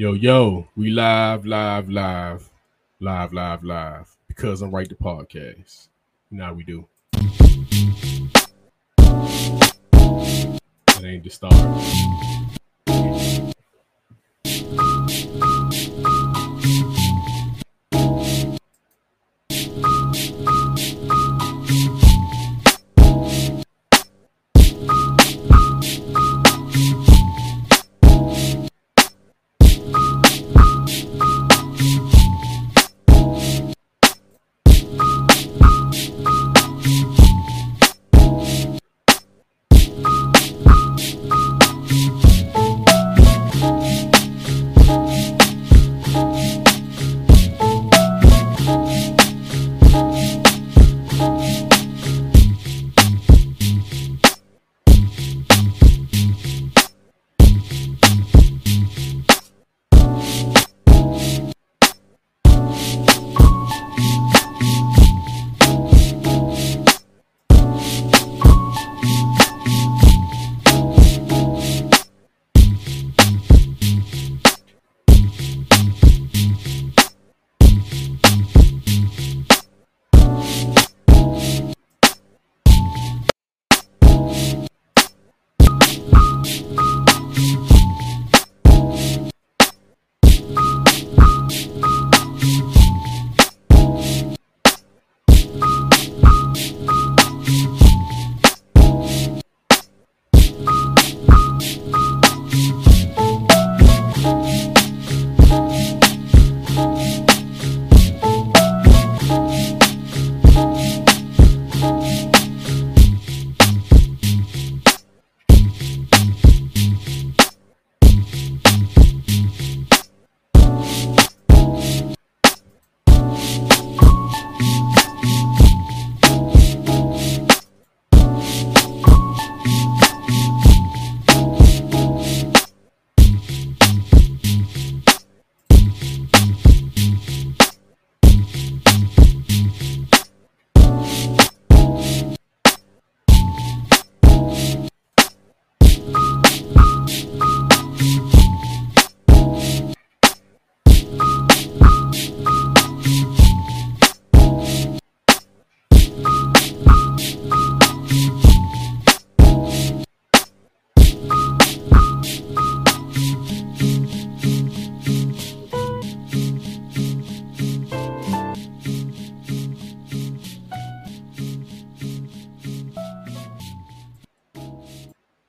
Yo, yo, we live, live, live, live, live, live. Because I'm right the podcast. Now we do. That ain't the start.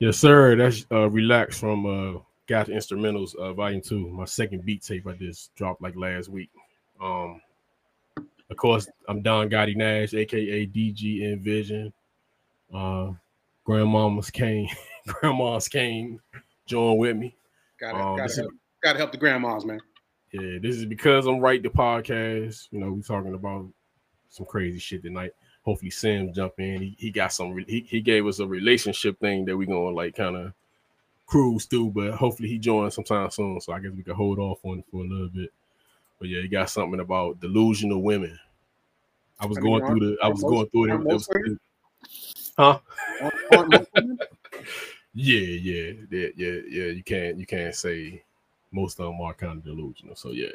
Yes, sir. That's uh, relax from uh, Got Instrumentals, uh, Volume Two. My second beat tape I just dropped like last week. Um, of course, I'm Don Gotti Nash, aka DG Envision. Uh, Grandmama's Kane, Grandma's Kane, join with me. Gotta, Um, gotta, this is- help, gotta help the grandmas, man. Yeah, this is because I'm right. The podcast, you know, we talking about some crazy shit tonight. Hopefully, Sam jump in. He, he got some. He, he gave us a relationship thing that we're gonna like kind of cruise through, but hopefully he joins sometime soon. So I guess we can hold off on it for a little bit. But yeah, he got something about delusional women. I was I mean, going through the. I was most- going through it. it was- women? huh? Aren't- aren't most women? Yeah, yeah, yeah, yeah, yeah. You can't you can't say most of them are kind of delusional. So yeah,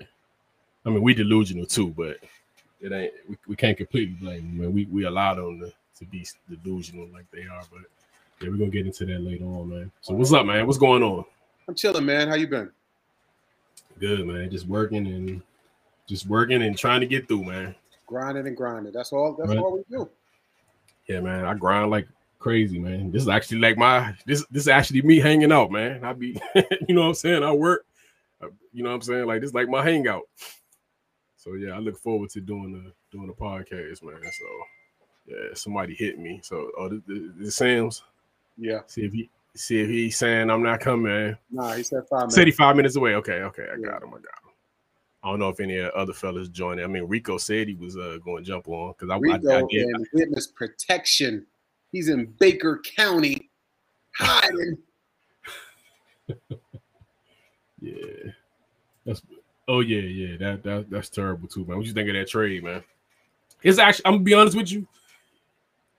I mean we delusional too, but it ain't we, we can't completely blame them. Man. We we allow them to, to be delusional like they are, but yeah, we're gonna get into that later on, man. So what's up, man? What's going on? I'm chilling, man. How you been? Good, man. Just working and just working and trying to get through, man. Grinding and grinding. That's all. That's Right. all we do. Yeah, man. I grind like crazy, man. This is actually like my this this is actually me hanging out, man. I be you know what I'm saying? I work, uh, you know what I'm saying? Like this is like my hangout. So yeah, I look forward to doing the doing the podcast, man. So yeah, somebody hit me. So oh this, this, this Sam's Yeah. see if he see if he's saying I'm not coming. Nah, he said five minutes. Said he five minutes away. Okay, okay, I Yeah. got him. I got him. I don't know if any other fellas joined. I mean, Rico said he was uh, going to jump on because I, I, Rico I witness protection. He's in Baker County hiding. Yeah. That's oh yeah, yeah. That that that's terrible too, man. What you think of that trade, man? It's actually I'm gonna be honest with you.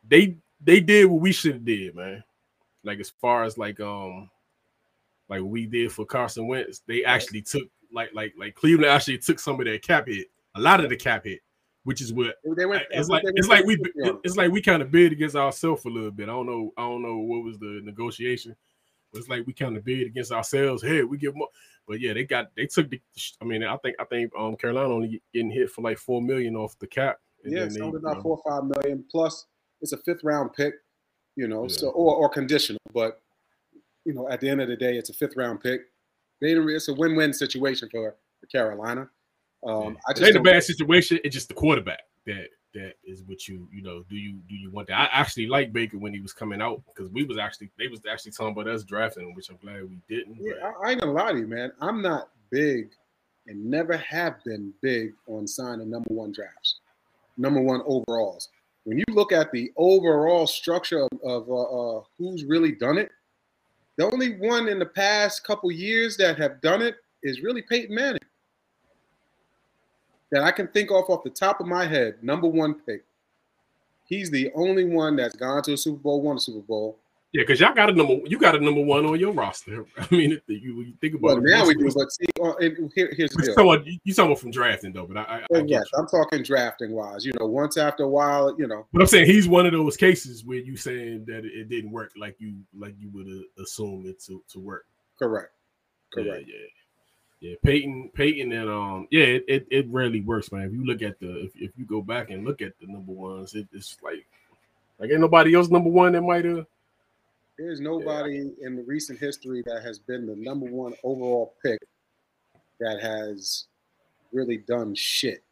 They they did what we should have did, man. Like as far as like um like we did for Carson Wentz, they actually took like like like Cleveland actually took some of their cap hit, a lot of the cap hit, which is what They went, it's like it's like we 50 it's like we kind of bid against ourselves a little bit. I don't know I don't know what was the negotiation. But it's like we kind of bid against ourselves. Hey, we get more. But yeah, they got they took the. I mean, I think I think um Carolina only getting hit for like four million off the cap. yeah, it's only about four or five million plus. It's a fifth round pick, you know, Yeah. so or, or conditional, but you know, at the end of the day, it's a fifth round pick. They it's a win win situation for, for Carolina. Um, yeah. I It just ain't a bad situation. It's just the quarterback that that is what you you know. Do you do you want that? I actually like Baker when he was coming out because we was actually they was actually talking about us drafting him, which I'm glad we didn't. Yeah, but- I, I ain't gonna lie to you, man. I'm not big and never have been big on signing number one drafts, number one overalls. When you look at the overall structure of, of uh, uh, who's really done it, the only one in the past couple years that have done it is really Peyton Manning. That I can think off off the top of my head, number one pick. He's the only one that's gone to a Super Bowl, won a Super Bowl, Yeah, because y'all got a number you got a number one on your roster. I mean, if you, you think about Well, it, now we do, but see, uh, here, here's the deal. talking you about from drafting though, but I, I, I Well, yes, you. I'm talking drafting wise. You know, once after a while, you know, But I'm saying he's one of those cases where you saying that it, it didn't work like you like you would uh, assume it to, to work. correct, correct. yeah, yeah. Peyton, Peyton, and um, yeah, it, it, it rarely works, man. If you look at the if, if you go back and look at the number ones, it, it's like like ain't nobody else number one that might have. There's nobody in the recent history that has been the number one overall pick that has really done shit.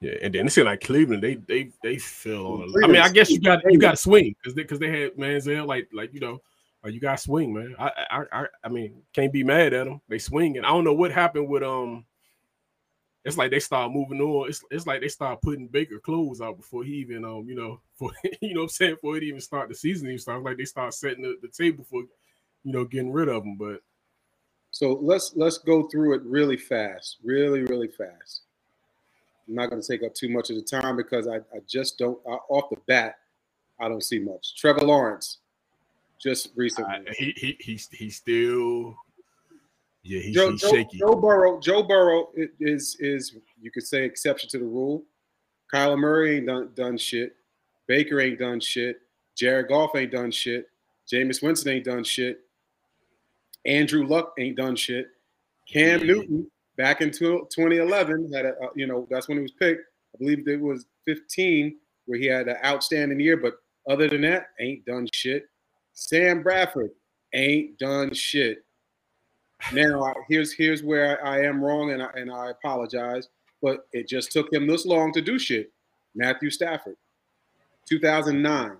Yeah, and then it's like Cleveland, they they they fell on. A, I mean, I guess you got you got to swing because they because they had Manziel like like you know. Uh, You got swing, man. I, I, I, I mean, can't be mad at them. They swing, and I don't know what happened with um. It's like they start moving on. It's, it's like they start putting Baker clothes out before he even um you know for you know what I'm saying before it even start the season even starts. Like they start setting the, the table for you know getting rid of them. But So let's let's go through it really fast, really really fast. I'm not going to take up too much of the time because I, I just don't uh, off the bat I don't see much. Trevor Lawrence, just recently. I, he he he's he's still yeah he's, Joe, he's Joe, shaky. Joe Burrow, Joe Burrow is is you could say exception to the rule. Kyler Murray ain't done done shit. Baker ain't done shit. Jared Goff ain't done shit. Jameis Winston ain't done shit. Andrew Luck ain't done shit. Cam. Newton back in 2011 had a uh, you know that's when he was picked. I believe it was 15 where he had an outstanding year, but other than that, ain't done shit. Sam Bradford ain't done shit. Now here's here's where I am wrong, and I, and I apologize, but it just took him this long to do shit. Matthew Stafford, 2009.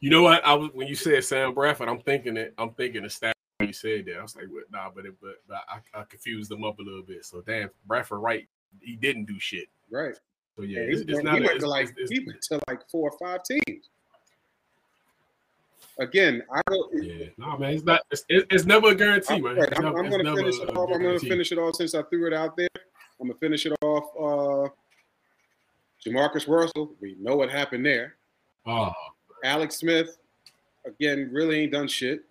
You know what? I was when you said Sam Bradford, I'm thinking it. I'm thinking of Stafford. when you said that. I was like, what? Nah, but it, but, but I, I confused them up a little bit. So damn, Bradford, right? He didn't do shit. Right. So yeah, And it's, he, it's went, not. he a- went to like it's- he went to like four or five teams. Again, I don't. yeah, no man, it's not. It's, it's never a guarantee, I'm, man. right, I'm, I'm gonna finish it off. I'm gonna finish it off since I threw it out there. I'm gonna finish it off. Uh, JaMarcus Russell, we know what happened there. Oh, Alex Smith, again, really ain't done shit.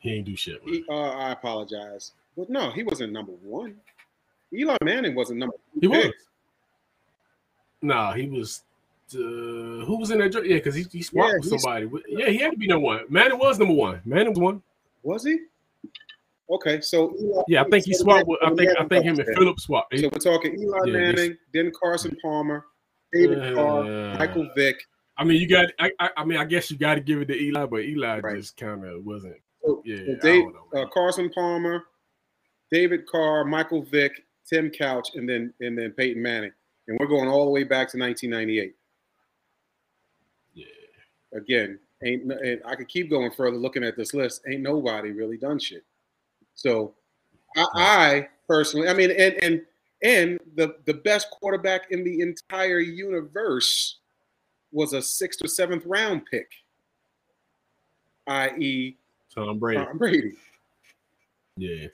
he ain't do shit. He, uh, I apologize. But no, he wasn't number one. Eli Manning wasn't number He two was. pick. Nah, he was. Uh, who was in that? Yeah, because he, he swapped Yeah, with somebody. Yeah, he had to be number one. Manning was number one. Manning was one. Was he? Okay, so Eli, Yeah, I think he swapped with. I think I think him and Phillips swapped. So we're talking Eli Yeah, Manning, then Carson Palmer, David Carr, Uh, Michael Vick. I mean, you got. I, I, mean, I guess you got to give it to Eli, but Eli Right. just kind of wasn't. So, Yeah, so Dave, uh, Carson Palmer, David Carr, Michael Vick, Tim Couch, and then and then Peyton Manning, and we're going all the way back to 1998. Again, ain't and I could keep going further looking at this list. Ain't nobody really done shit. So, I, I personally, I mean, and and and the the best quarterback in the entire universe was a sixth or seventh round pick, i.e., Tom Brady. Tom Brady. Yeah.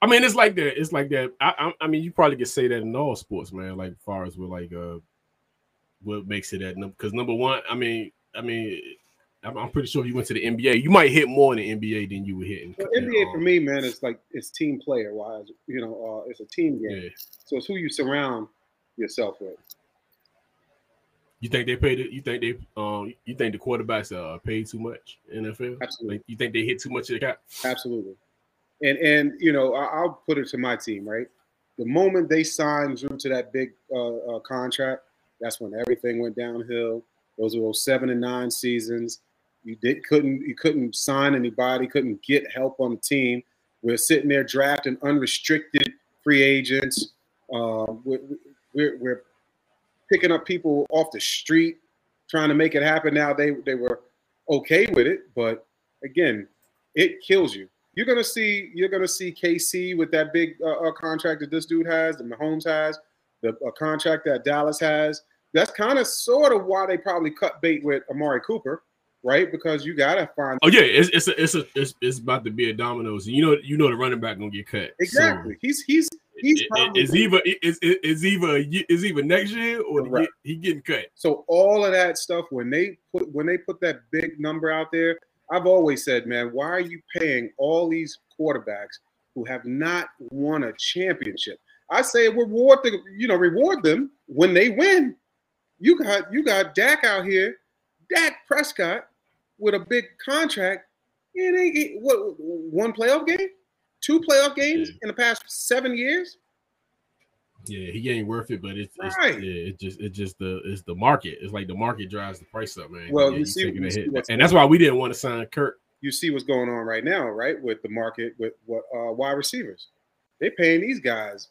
I mean, it's like that. It's like that. I, I, I mean, you probably could say that in all sports, man. Like, far as with like, uh, what makes it at number? Because number one, I mean, I mean, I'm, I'm pretty sure if you went to the NBA, you might hit more in the NBA than you were hitting. Well, NBA for um, me, man, it's like it's team player wise. You know, uh, it's a team game. Yeah. So it's who you surround yourself with. You think they paid it? You think they um you think the quarterbacks are paid too much in NFL? Absolutely. Like you think they hit too much of the cap? Absolutely. And and you know, I, I'll put it to my team, right? The moment they signed Drew to that big uh, uh, contract, that's when everything went downhill. Those were those seven and nine seasons. You did couldn't you couldn't sign anybody, couldn't get help on the team. We're sitting there drafting unrestricted free agents. Uh, we're, we're, we're picking up people off the street, trying to make it happen. Now they they were okay with it, but again, it kills you. You're gonna see you're gonna see KC with that big uh, uh, contract that this dude has, that Mahomes has, the uh, contract that Dallas has. That's kind of sort of why they probably cut bait with Amari Cooper, right? Because you gotta find Oh yeah, it's it's a, it's a, it's it's about to be a dominoes. You know you know the running back gonna get cut. exactly. So, he's he's he's probably- it's either is it's either ye- either next year or Right. year- he getting cut. So all of that stuff when they put when they put that big number out there, I've always said, man, why are you paying all these quarterbacks who have not won a championship? I say reward the you know reward them when they win. You got you got Dak out here, Dak Prescott with a big contract. And they what one playoff game, two playoff games Yeah. in the past seven years. Yeah, he ain't worth it, but it's, it's Right. yeah, it just it just the it's the market. It's like the market drives the price up, man. Well, Yeah, you see- you see and that's why we didn't want to sign Kirk. you see what's going on right now, right? With the market, with what uh, wide receivers, they paying these guys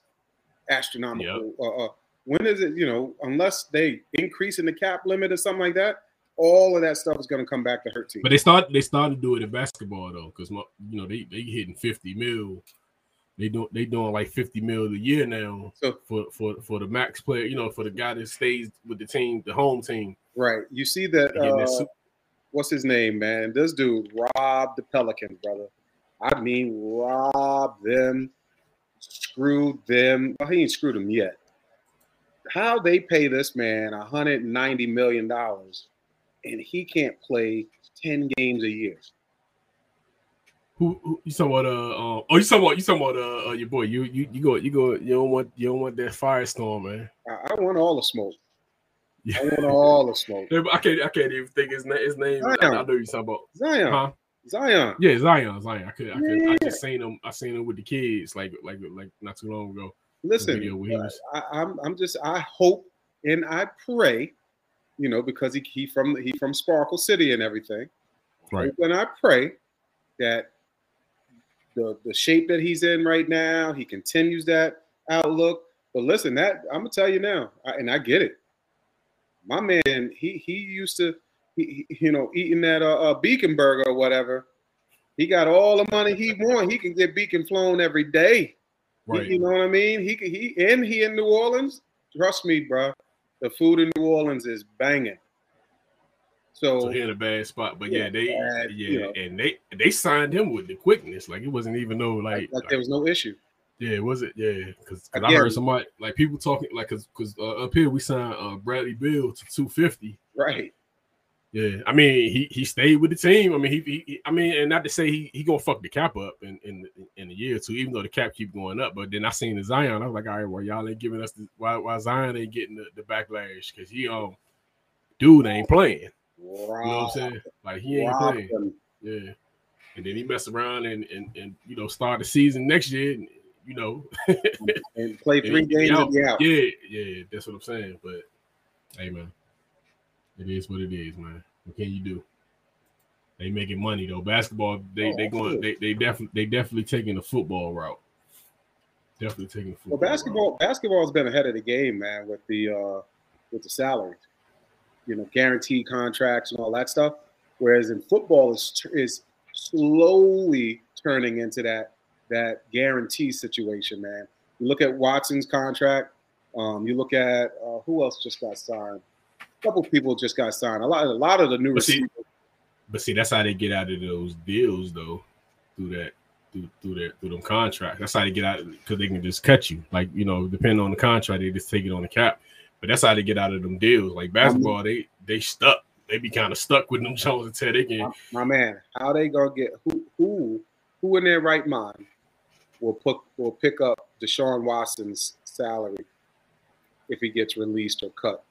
astronomical. Uh, uh, when is it? You know, unless they increase in the cap limit or something like that, all of that stuff is going to come back to hurt teams. But they start they started to do it in basketball though, because you know they they hitting fifty mil. They do they doing like fifty mil a year now So- for for for the max player. You know, for the guy that stays with the team, the home team. right? You see that? They getting that Uh, what's his name, man? This dude robbed the Pelicans, brother. I mean, robbed them, screwed them. Well, he ain't screwed them yet. How they pay this man 190 million dollars, and he can't play 10 games a year. Who, who you talking about? Uh, uh, oh, you talking about you talking about uh, uh your boy? You you you go you go. You don't want you don't want that firestorm, man. I, I want all the smoke. Yeah. I want all the smoke. I can't I can't even think his name. His name. I, I know you talking about. Zion, Huh? Zion. Yeah, Zion. Zion. I could. I could. I just seen him. I seen him with the kids like like like not too long ago. Listen, video where he was- I, I'm I'm just I hope and I pray, you know, because he he from he from Sparkle City and everything. Right. And I pray that the the shape that he's in right now, he continues that outlook. But listen, that I'm gonna tell you now, I, and I get it. My man, he he used to, he, he- you know, eating that uh, uh, Beacon burger or whatever. He got all the money he want. He can get Beacon flown every day. He- Right. you know what I mean? He he and he in New Orleans. Trust me, bro. The food in New Orleans is banging. So, So he in a bad spot, but yeah, Yeah, they bad, yeah, you know. and they they signed him with the quickness. Like it wasn't even no like, like, there was no issue. yeah, was it yeah? Because I heard somebody like people talking like because because uh, up here we signed uh, Bradley Beal to two fifty. Right. Yeah, I mean he he stayed with the team. I mean he, he I mean and not to say he he gonna fuck the cap up in in in a year or two, even though the cap keep going up. But then I seen the Zion, I was like, all right, well y'all ain't giving us the why why Zion ain't getting the, the backlash because he um dude ain't playing. You know what I'm saying? Like he ain't playing. Yeah. And then he messed around and and, and you know start the season next year. And, you know, and play and three he games and out. Yeah, yeah, that's what I'm saying. But hey, man, it is what it is, man. What can you do? They making money though. Basketball, they Oh, they going they they definitely they definitely taking the football route. Definitely taking the football. Well, basketball basketball has been ahead of the game, man, with the uh with the salaries, you know, guaranteed contracts and all that stuff. Whereas in football, is is slowly turning into that that guarantee situation, man. You look at Watson's contract. Um, you look at uh, who else just got signed. A couple people just got signed. A lot, a lot of the new But see- receivers. But see, that's how they get out of those deals, though, through that, through through that, through them contracts. That's how they get out because they can just cut you. Like you know, depending on the contract, they just take it on the cap. But that's how they get out of them deals. Like basketball, they they stuck. they be kind of stuck with them Jones until they can. My, my man, how they gonna get who who who in their right mind will put will pick up Deshaun Watson's salary if he gets released or cut?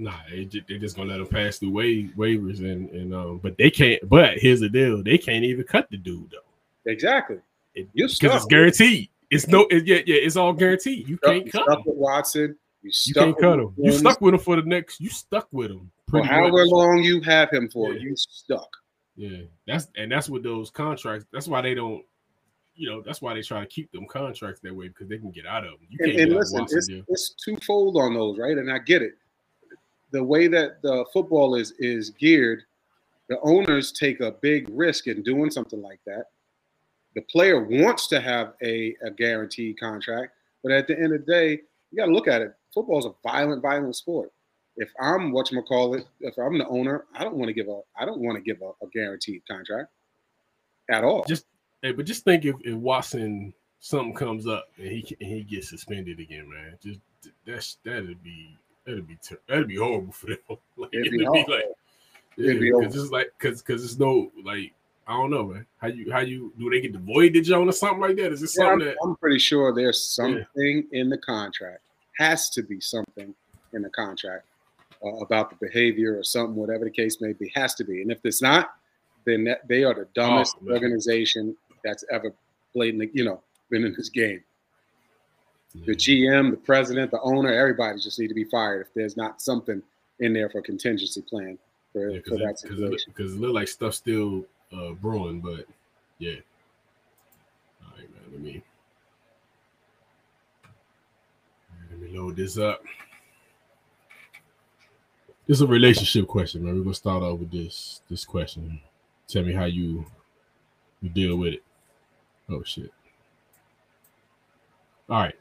Nah, they just, they just gonna let him pass through wa- waivers and and um, but they can't. But here's the deal: they can't even cut the dude though. Exactly. Because it's guaranteed. It's no, it, yeah, yeah, it's all guaranteed. You Stuck- can't cut stuck him. with Watson. You You stuck can't cut him. You stuck with him for the next. You stuck with him. for however much. long you have him for. Yeah. You stuck. Yeah, that's and that's what those contracts. That's why they don't. You know, that's why they try to keep them contracts that way because they can get out of them. You And, can't and listen, it's, it's twofold on those, right? And I get it. The way that the football is is geared, the owners take a big risk in doing something like that. The player wants to have a, a guaranteed contract, but at the end of the day, you got to look at it. Football is a violent, violent sport. If I'm what you call it, if I'm the owner, I don't want to give a I don't want to give a, a guaranteed contract at all. Just hey, but just think if, if Watson something comes up and he and he gets suspended again, man. Just that's that'd be that'd be ter- that'd be horrible for them. like, It'd it'd be be, like It'd be yeah, because it's like because because it's no like I don't know, man. How you how you do they get the voided Joan or something like that? Is it Yeah, I'm, something that I'm pretty sure there's something in the contract. Has to be something in the contract uh, about the behavior or something, whatever the case may be. Has to be. And if it's not, then that, they are the dumbest Oh, organization that's ever played in the, you know, been in this game. The GM, the president, the owner, everybody just need to be fired if there's not something in there for contingency plan for, Yeah, for that because it, look- it look like stuff still uh, brewing, but yeah. All right, man. Let me let me load this up. This is a relationship question, man. We're gonna start off with this this question. Tell me how you you deal with it. Oh shit. All right.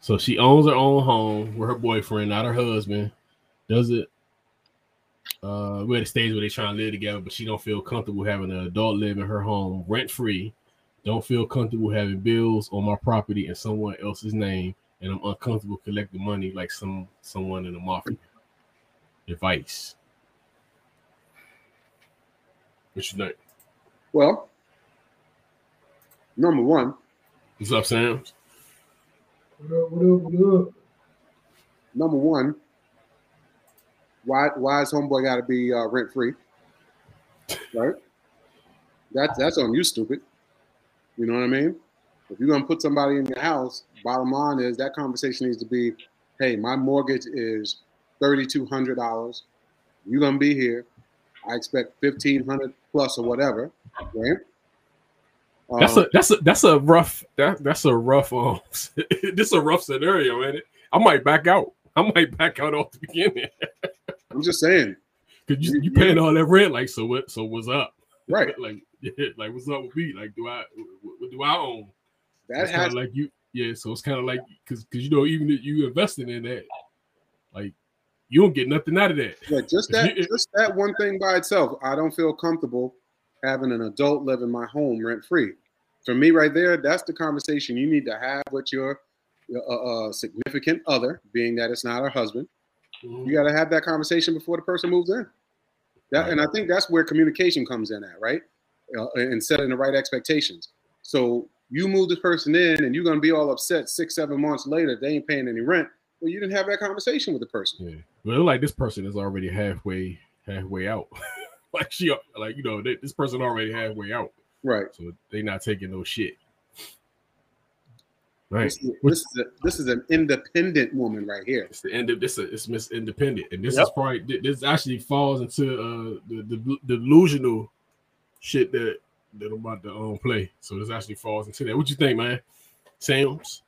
So she owns her own home with her boyfriend, not her husband. Does it uh, we're at a stage where they're trying to live together, but she don't feel comfortable having an adult live in her home rent free. Don't feel comfortable having bills on my property in someone else's name, and I'm uncomfortable collecting money like some someone in the mafia. Advice. What you think? Well, number one, What's up, Sam? What up, what up, what up? number one, why why is homeboy got to be uh, rent free? Right? That's that's on you, stupid. You know what I mean? If you're gonna put somebody in your house, bottom line is that conversation needs to be, hey, my mortgage is thirty two hundred dollars. You're gonna be here. I expect fifteen hundred plus or whatever. Right? That's Um, a that's a that's a rough that that's a rough um this is a rough scenario, man. I might back out. I might back out off the beginning I'm just saying, because you, You- paying all that rent. Like, so what? So what's up? right? like, yeah, like what's up with me? Like, do I what, what do I own? That it's kind has of like you, yeah. So it's kind of like because because you know even if you investing in that, like you don't get nothing out of that. Yeah, just that you- just that one thing by itself, I don't feel comfortable having an adult live in my home rent free. For me, right there, that's the conversation you need to have with your uh, uh, significant other, being that it's not her husband. You got to have that conversation before the person moves in. That, and I think that's where communication comes in at, right? Uh, and setting the right expectations. So you move this person in, and you're going to be all upset six, seven months later. They ain't paying any rent. Well, you didn't have that conversation with the person. Yeah, look like this person is already halfway halfway out. like she like you know they, this person already halfway out, Right. so they not taking no shit. Right. This is, this is a, this is an independent woman right here. It's the end of this. It's Miss Independent, and this Yep. is probably this actually falls into uh the, the, the delusional shit that that I'm about to um, play. So this actually falls into that. What you think, man? Sam's.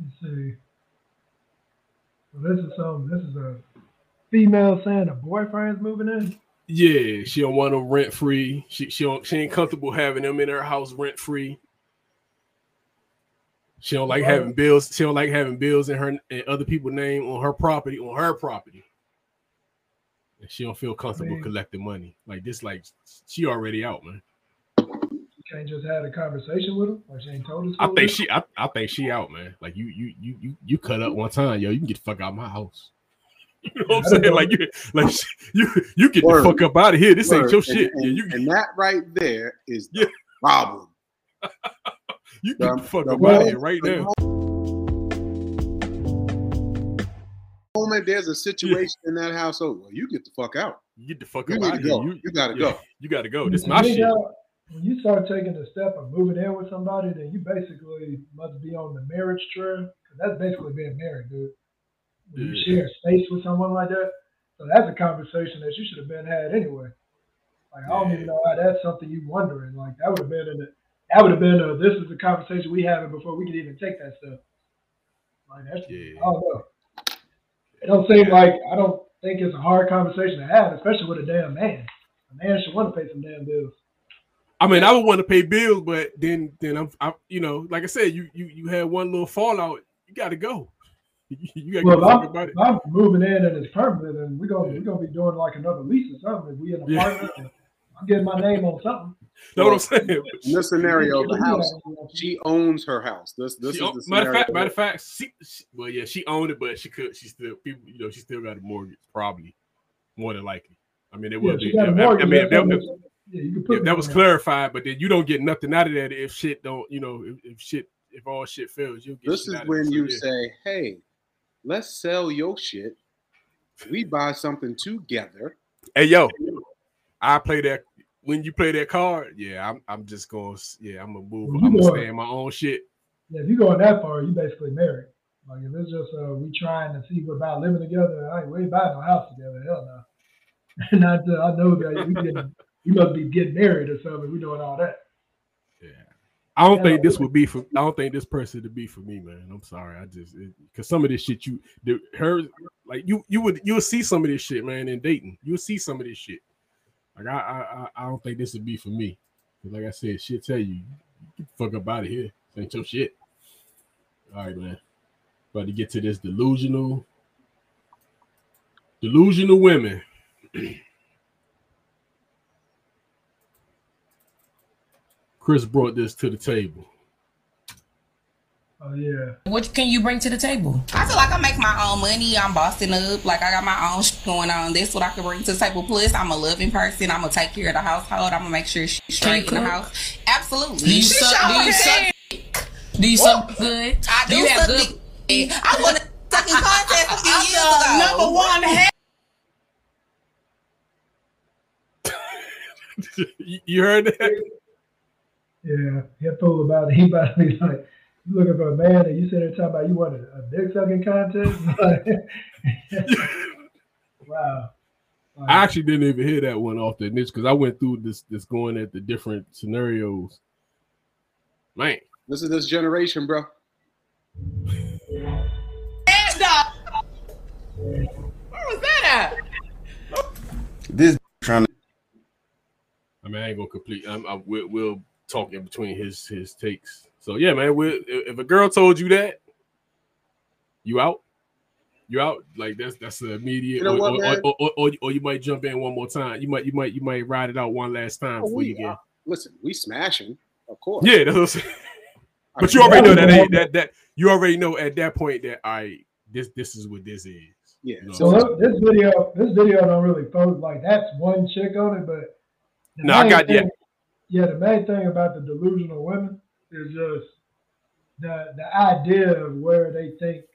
Let's see. Well, this is some. This is a female saying a boyfriend's moving in. Yeah, she don't want them rent free. She she don't, she ain't comfortable having them in her house rent free. She don't like Right. having bills. She don't like having bills in her and other people's name on her property on her property. And she don't feel comfortable Man. collecting money like this. Like she already out, man. You can't just have a conversation with her, or she ain't told us. I think it she. I, I think she out, man. Like you, you, you, you, you cut up one time, yo. You can get the fuck out of my house. You know what I'm saying? Like you, like you, you get Word. the fuck up out of here. This ain't your And- shit. And, yeah, you, and that right there is the Yeah. problem. you get the the- fuck the up out of here right the now. moment there's a situation in that household, well, you get the fuck out. You get the fuck You up out of here. go. You, You gotta yeah, go. You gotta go. This When my you shit. got- When you start taking the step of moving in with somebody, then you basically must be on the marriage trail. 'cause that's basically being married, dude. When you share space with someone like that, so that's a conversation that you should have been had anyway. Like I don't Yeah. even know how that's something you wondering. Like that would have been in that would have been a, this is the conversation we having before we could even take that stuff. Like that's Yeah. I don't know. It don't seem like I don't think it's a hard conversation to have, especially with a damn man. A man should want to pay some damn bills. I mean, I would want to pay bills, but then, then I'm, I, you know, like I said, you, you, you had one little fallout. You got to go. You got to Well, get if the fuck I'm, about it. I'm moving in and it's permanent, and we're gonna we're gonna be doing like another lease or something. If we in an Yeah. apartment, I'm getting my name on something. Know what I'm saying? In this scenario, the house, yeah, yeah. she owns her house. This this She is own- the matter of fact, matter of fact, she, she, well, yeah, she owned it, but she could, she still, people, you know, she still got a mortgage, probably, more than likely. I mean, it Yeah, would she be. got a I mortgage, mean, if that's that, what if, yeah, you can put if me that was clarified, but then you don't get nothing out of that if shit don't, you know, if, if shit, if all shit fails, you'll get. this is when you say, "Hey, let's sell your shit. We buy something together." Hey yo, I play that when you play that card. Yeah, I'm I'm just going. to Yeah, I'm gonna move. Well, I'm gonna know- stay in my own shit. Yeah, if you're going that far, you basically married. Like if it's just uh, we trying to see if we're about living together, I ain't we ain't buying no house together. Hell no. Not uh, I know that we getting, we must be getting married or something. We doing all that. I don't think this would be for. I don't think this person to be for me, man. I'm sorry. I just because some of this shit you, the, her, like you, you would you'll see some of this shit, man, in Dayton. You'll see some of this shit. Like I, I, I- don't think this would be for me. Like I said, shit, tell you, get the fuck up out of here. This ain't your shit. All right, man. About to get to this delusional, delusional women. Chris brought this to the table. Oh yeah. What can you bring to the table? I feel like I make my own money. I'm bossing up. Like I got my own shit going on. That's what I can bring to the table. Plus, I'm a loving person. I'm gonna take care of the household. I'm gonna make sure she's straight in the house. Absolutely. Do you She suck? Do you can. suck? Do you suck good? I do, you have suck good? dick. I won a sucking contest a few years ago. Number one head. you you heard that? Yeah, he'll fool about it. He about to be like, you looking for a man and you sit there talking about you want a, a dick sucking contest? wow. Like, I actually didn't even hear that one off the niche because I went through this this going at the different scenarios. Man, This is this generation, bro. Where was that at? This trying to I mean, I ain't gonna complete. I'm, I, we'll, we'll talk in between his his takes. So yeah, man. we if if a girl told you that, you out, you out. Like that's that's the immediate. You know or, what, or, man? or, or, or, or you might jump in one more time. You might you might you might ride it out one last time Oh, before we you get. are- uh, Listen, we smashing, of course. Yeah, that's what I'm saying. I But mean, you already know that Yeah. ain't that that you already know at that point that I this this is what this is. Yeah. You know so what this video, this video don't really focus like that's one chick on it, but the No, I got- yeah. Yeah, the main thing about the delusional women is just the the idea of where they think,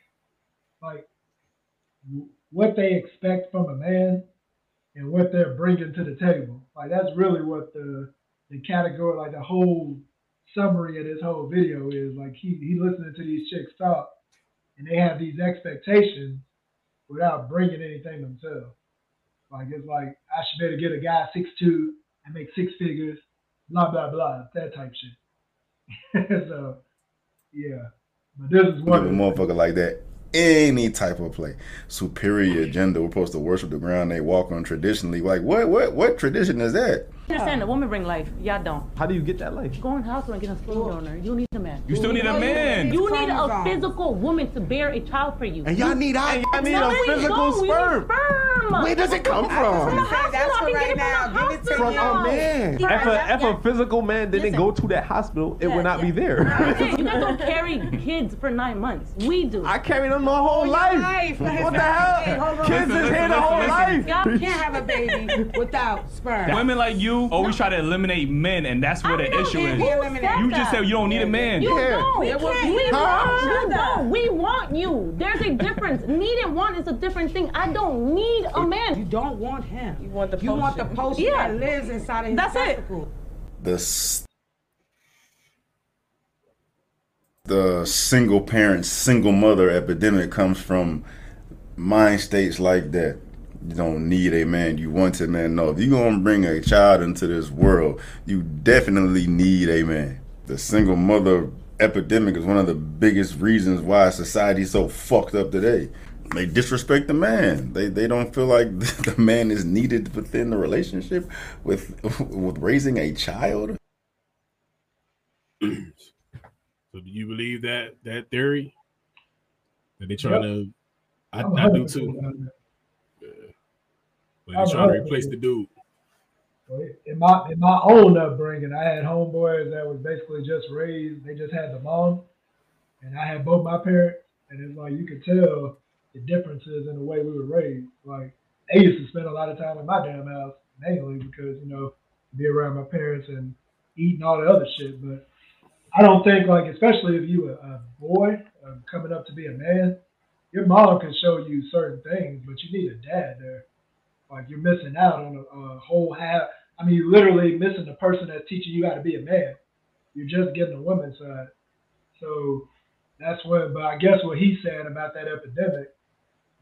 like, what they expect from a man and what they're bringing to the table. Like that's really what the the category, like the whole summary of this whole video is. Like he he listening to these chicks talk, and they have these expectations without bringing anything themselves. Like it's like I should better get a guy six two and make six figures, blah blah blah, that type shit. so yeah, but this is give one. a motherfucker like that any type of play. Superior agenda. We're supposed to worship the ground they walk on traditionally. Like what what what tradition is that? You understand the woman bring life. Y'all don't. How do you get that life? Go in the house and get a sperm donor. You need a man. You still need a man. You need a physical woman to bear a child for you. And y'all need I, I need No, a physical don't. We need sperm. sperm. From? Where does it come from? From a hospital. That's I for can right get it now. from a Give it to hospital. From a man. If a, if a physical man didn't Listen. go to that hospital, it Yeah, would not be there. Okay, you guys don't carry kids for nine months. We do. I carried them my whole life. life. What the hell? Hey. Kids is here the whole life. Y'all can't have a baby without sperm. Women like you always try to eliminate men, and that's where the issue is. You just said you don't need a man. You don't. We huh? want you. Don't. We want you. There's a difference. Need and want is a different thing. I don't need a You man. You don't want him. You want the You want the potion. potion Yeah. that lives inside of his That's it. testicle. the s- the single parent, single mother epidemic comes from mind states like that. You don't need a man. You want a man. No, if you're gonna bring a child into this world, you definitely need a man. The single mother epidemic is one of the biggest reasons why society's so fucked up today. They disrespect the man. They they don't feel like the man is needed within the relationship with with raising a child. So do you believe that that theory? That they trying to I, I'm do too. behind that. But I'm they trying to replace the dude. In my in my own upbringing, I had homeboys that was basically just raised. They just had the mom, and I had both my parents, and it's like you could tell the differences in the way we were raised. Like they used to spend a lot of time in my damn house, mainly because you know be around my parents and eating all the other shit. But I don't think like, especially if you a, a boy uh, coming up to be a man, your mom can show you certain things, but you need a dad there. Like you're missing out on a, a whole half. I mean, you're literally missing the person that's teaching you how to be a man. You're just getting the women's side. So that's what. But I guess what he's saying about that epidemic,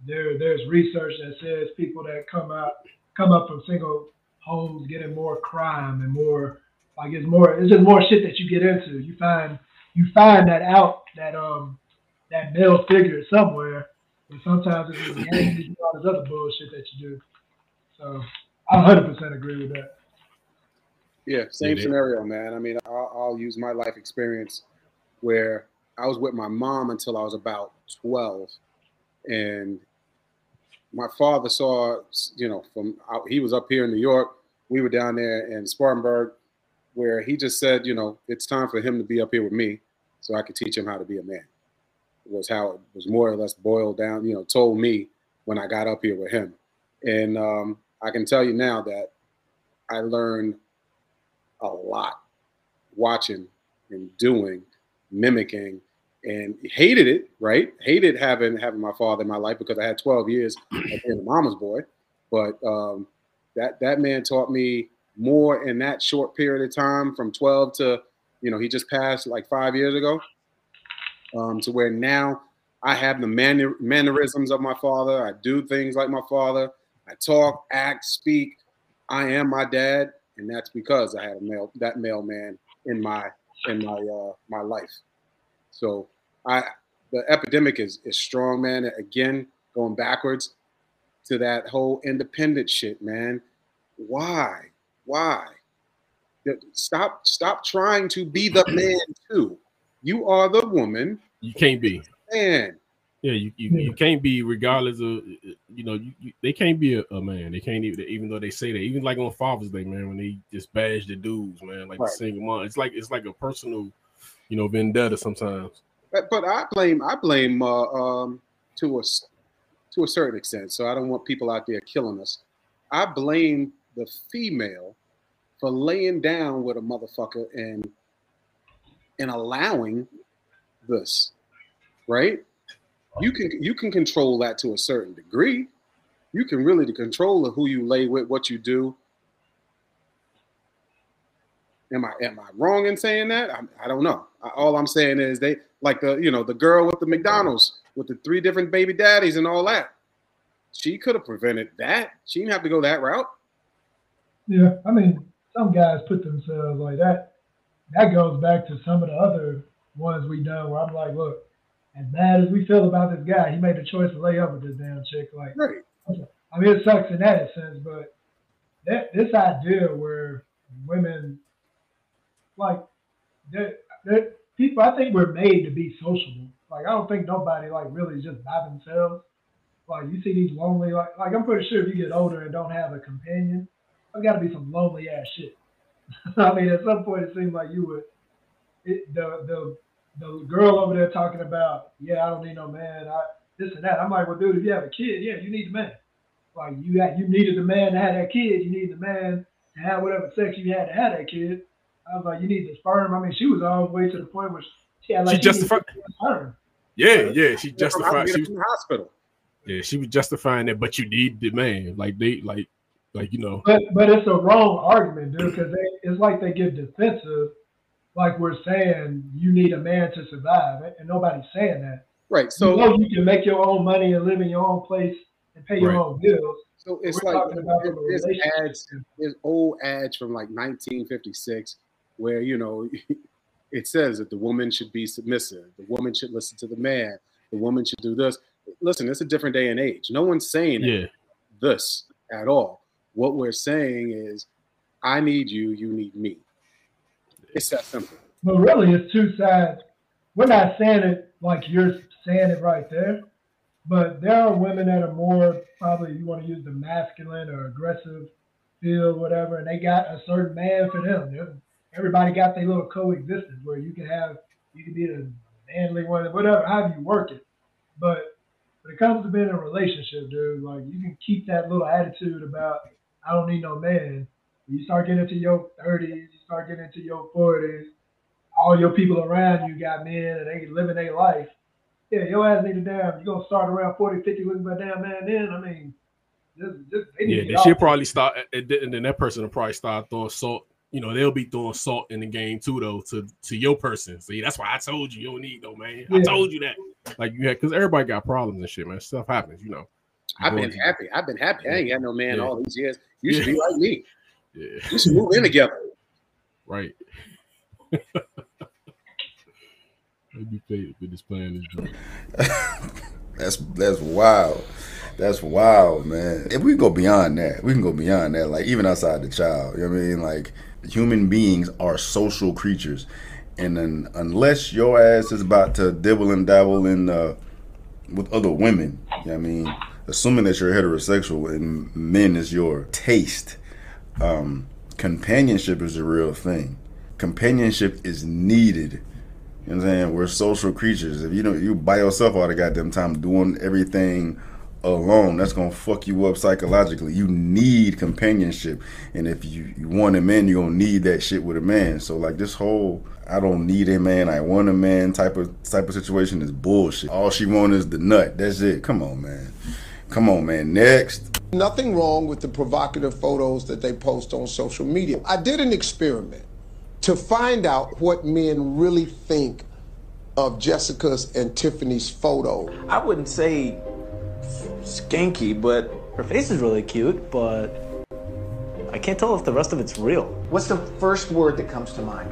there there's research that says people that come out come up from single homes getting more crime and more like it's more it's just more shit that you get into. You find you find that out that um that male figure somewhere, and sometimes it's just and all this other bullshit that you do. So I 100% agree with that. Yeah, same scenario, man. I mean, I'll, I'll use my life experience where I was with my mom until I was about 12. And my father saw, you know, from he was up here in New York. We were down there in Spartanburg, where he just said, you know, it's time for him to be up here with me so I could teach him how to be a man. Was how it was more or less boiled down, you know, told me when I got up here with him. And um, I can tell you now that I learned a lot watching and doing, mimicking, and hated it. Right? Hated having having my father in my life because I had 12 years of being a mama's boy. But um, that that man taught me more in that short period of time, from 12 to you know he just passed like five years ago, um, to where now I have the manner, mannerisms of my father. I do things like my father. I talk, act, speak. I am my dad, and that's because I had a male that male man in my in my uh, my life. So I the epidemic is is strong, man. Again, going backwards to that whole independent shit, man. Why? Why? Stop stop trying to be the man too. You are the woman. You can't be. Man, Yeah, you, you, you can't be regardless of you know you, you, they can't be a, a man. They can't even even though they say that even like on Father's Day, man, when they just bash the dudes, man, like Right. the single mom. It's like it's like a personal, you know, vendetta sometimes. But, I blame I blame uh, um, to a to a certain extent. So I don't want people out there killing us. I blame the female for laying down with a motherfucker and and allowing this, right? You can you can control that to a certain degree. You can really control who you lay with, what you do. Am I am I wrong in saying that? I, I don't know. I, all I'm saying is they like the you know the girl with the McDonald's with the three different baby daddies and all that. She could have prevented that. She didn't have to go that route. Yeah, I mean, some guys put themselves like that. That goes back to some of the other ones we done where I'm like, look, as bad as we feel about this guy, he made the choice to lay up with this damn chick. Like, Right. I mean, it sucks in that sense, but that this idea where women, like, that people, I think we're made to be sociable. Like, I don't think nobody like really just by themselves. Like you see these lonely, like like I'm pretty sure if you get older and don't have a companion, there's got to be some lonely ass shit. I mean, at some point it seemed like you would. It, the the the girl over there talking about, yeah, I don't need no man, I this and that. I'm like, well, dude, if you have a kid, yeah, you need the man. Like you had, you needed the man to have that kid. You need the man to have whatever sex you had to have that kid. I was like, you need the sperm. I mean, she was all the way to the point where she had like She justified- needed. Yeah, yeah. She Get from- justified. get She, from the hospital. yeah, she was justifying that, but you need the man. Like they, like, like you know. But but it's a wrong argument, dude, because it's like they get defensive, like we're saying you need a man to survive, and nobody's saying that. Right. So So you, know you can make your own money and live in your own place and pay your Right. own bills. So it's We're like talking about there- from a there's ads, there's old ads from like 1956 where you know it says that the woman should be submissive, the woman should listen to the man, the woman should do this. Listen, it's a different day and age. No one's saying Yeah, this at all. What we're saying is, I need you, you need me. It's that simple. But really, it's two sides. We're not saying it like you're saying it right there, but there are women that are more probably you want to use the masculine or aggressive feel, whatever, and they got a certain man for them. Everybody got their little coexistence where you can have, you can be the manly one, whatever, however you work it. But when it comes to being in a relationship, dude, like you can keep that little attitude about I don't need no man. When you start getting into your thirties, you start getting into your forties, all your people around you got men and they living their life. Yeah, your ass need a damn. You're gonna start around 40, 50 looking for a damn man then? I mean, just, just yeah. Then she'll probably start, and then and then that person will probably start throwing salt. You know, they'll be throwing salt in the game too, though, to to your person. See, that's why I told you you don't need no man. I told you that. Like you had, because everybody got problems and shit, man. Stuff happens, you know. You I've go been into- happy. I've been happy. I ain't got no man Yeah. all these years. You should Yeah. be like me. Yeah, You should move in together. right. Maybe paid for displaying this joint. That's that's wild. That's wild, man. If we go beyond that, we can go beyond that. Like even outside the child, you know what I mean? Like human beings are social creatures, and then unless your ass is about to dibble and dabble in uh, with other women, you know I mean? Assuming that you're heterosexual and men is your taste, um, companionship is a real thing. Companionship is needed. You know what I'm saying? We're social creatures. If you don't, you by yourself all the goddamn time doing everything alone, that's gonna fuck you up psychologically. You need companionship, and if you, you want a man, you're gonna need that shit with a man. So like this whole I don't need a man, I want a man type of type of situation is bullshit. All she want is the nut. That's it. Come on, man. Come on, man. Next. Nothing wrong with the provocative photos that they post on social media. I did an experiment to find out what men really think of Jessica's and Tiffany's photo. I wouldn't say skanky, but her face is really cute, but I can't tell if the rest of it's real. What's the first word that comes to mind?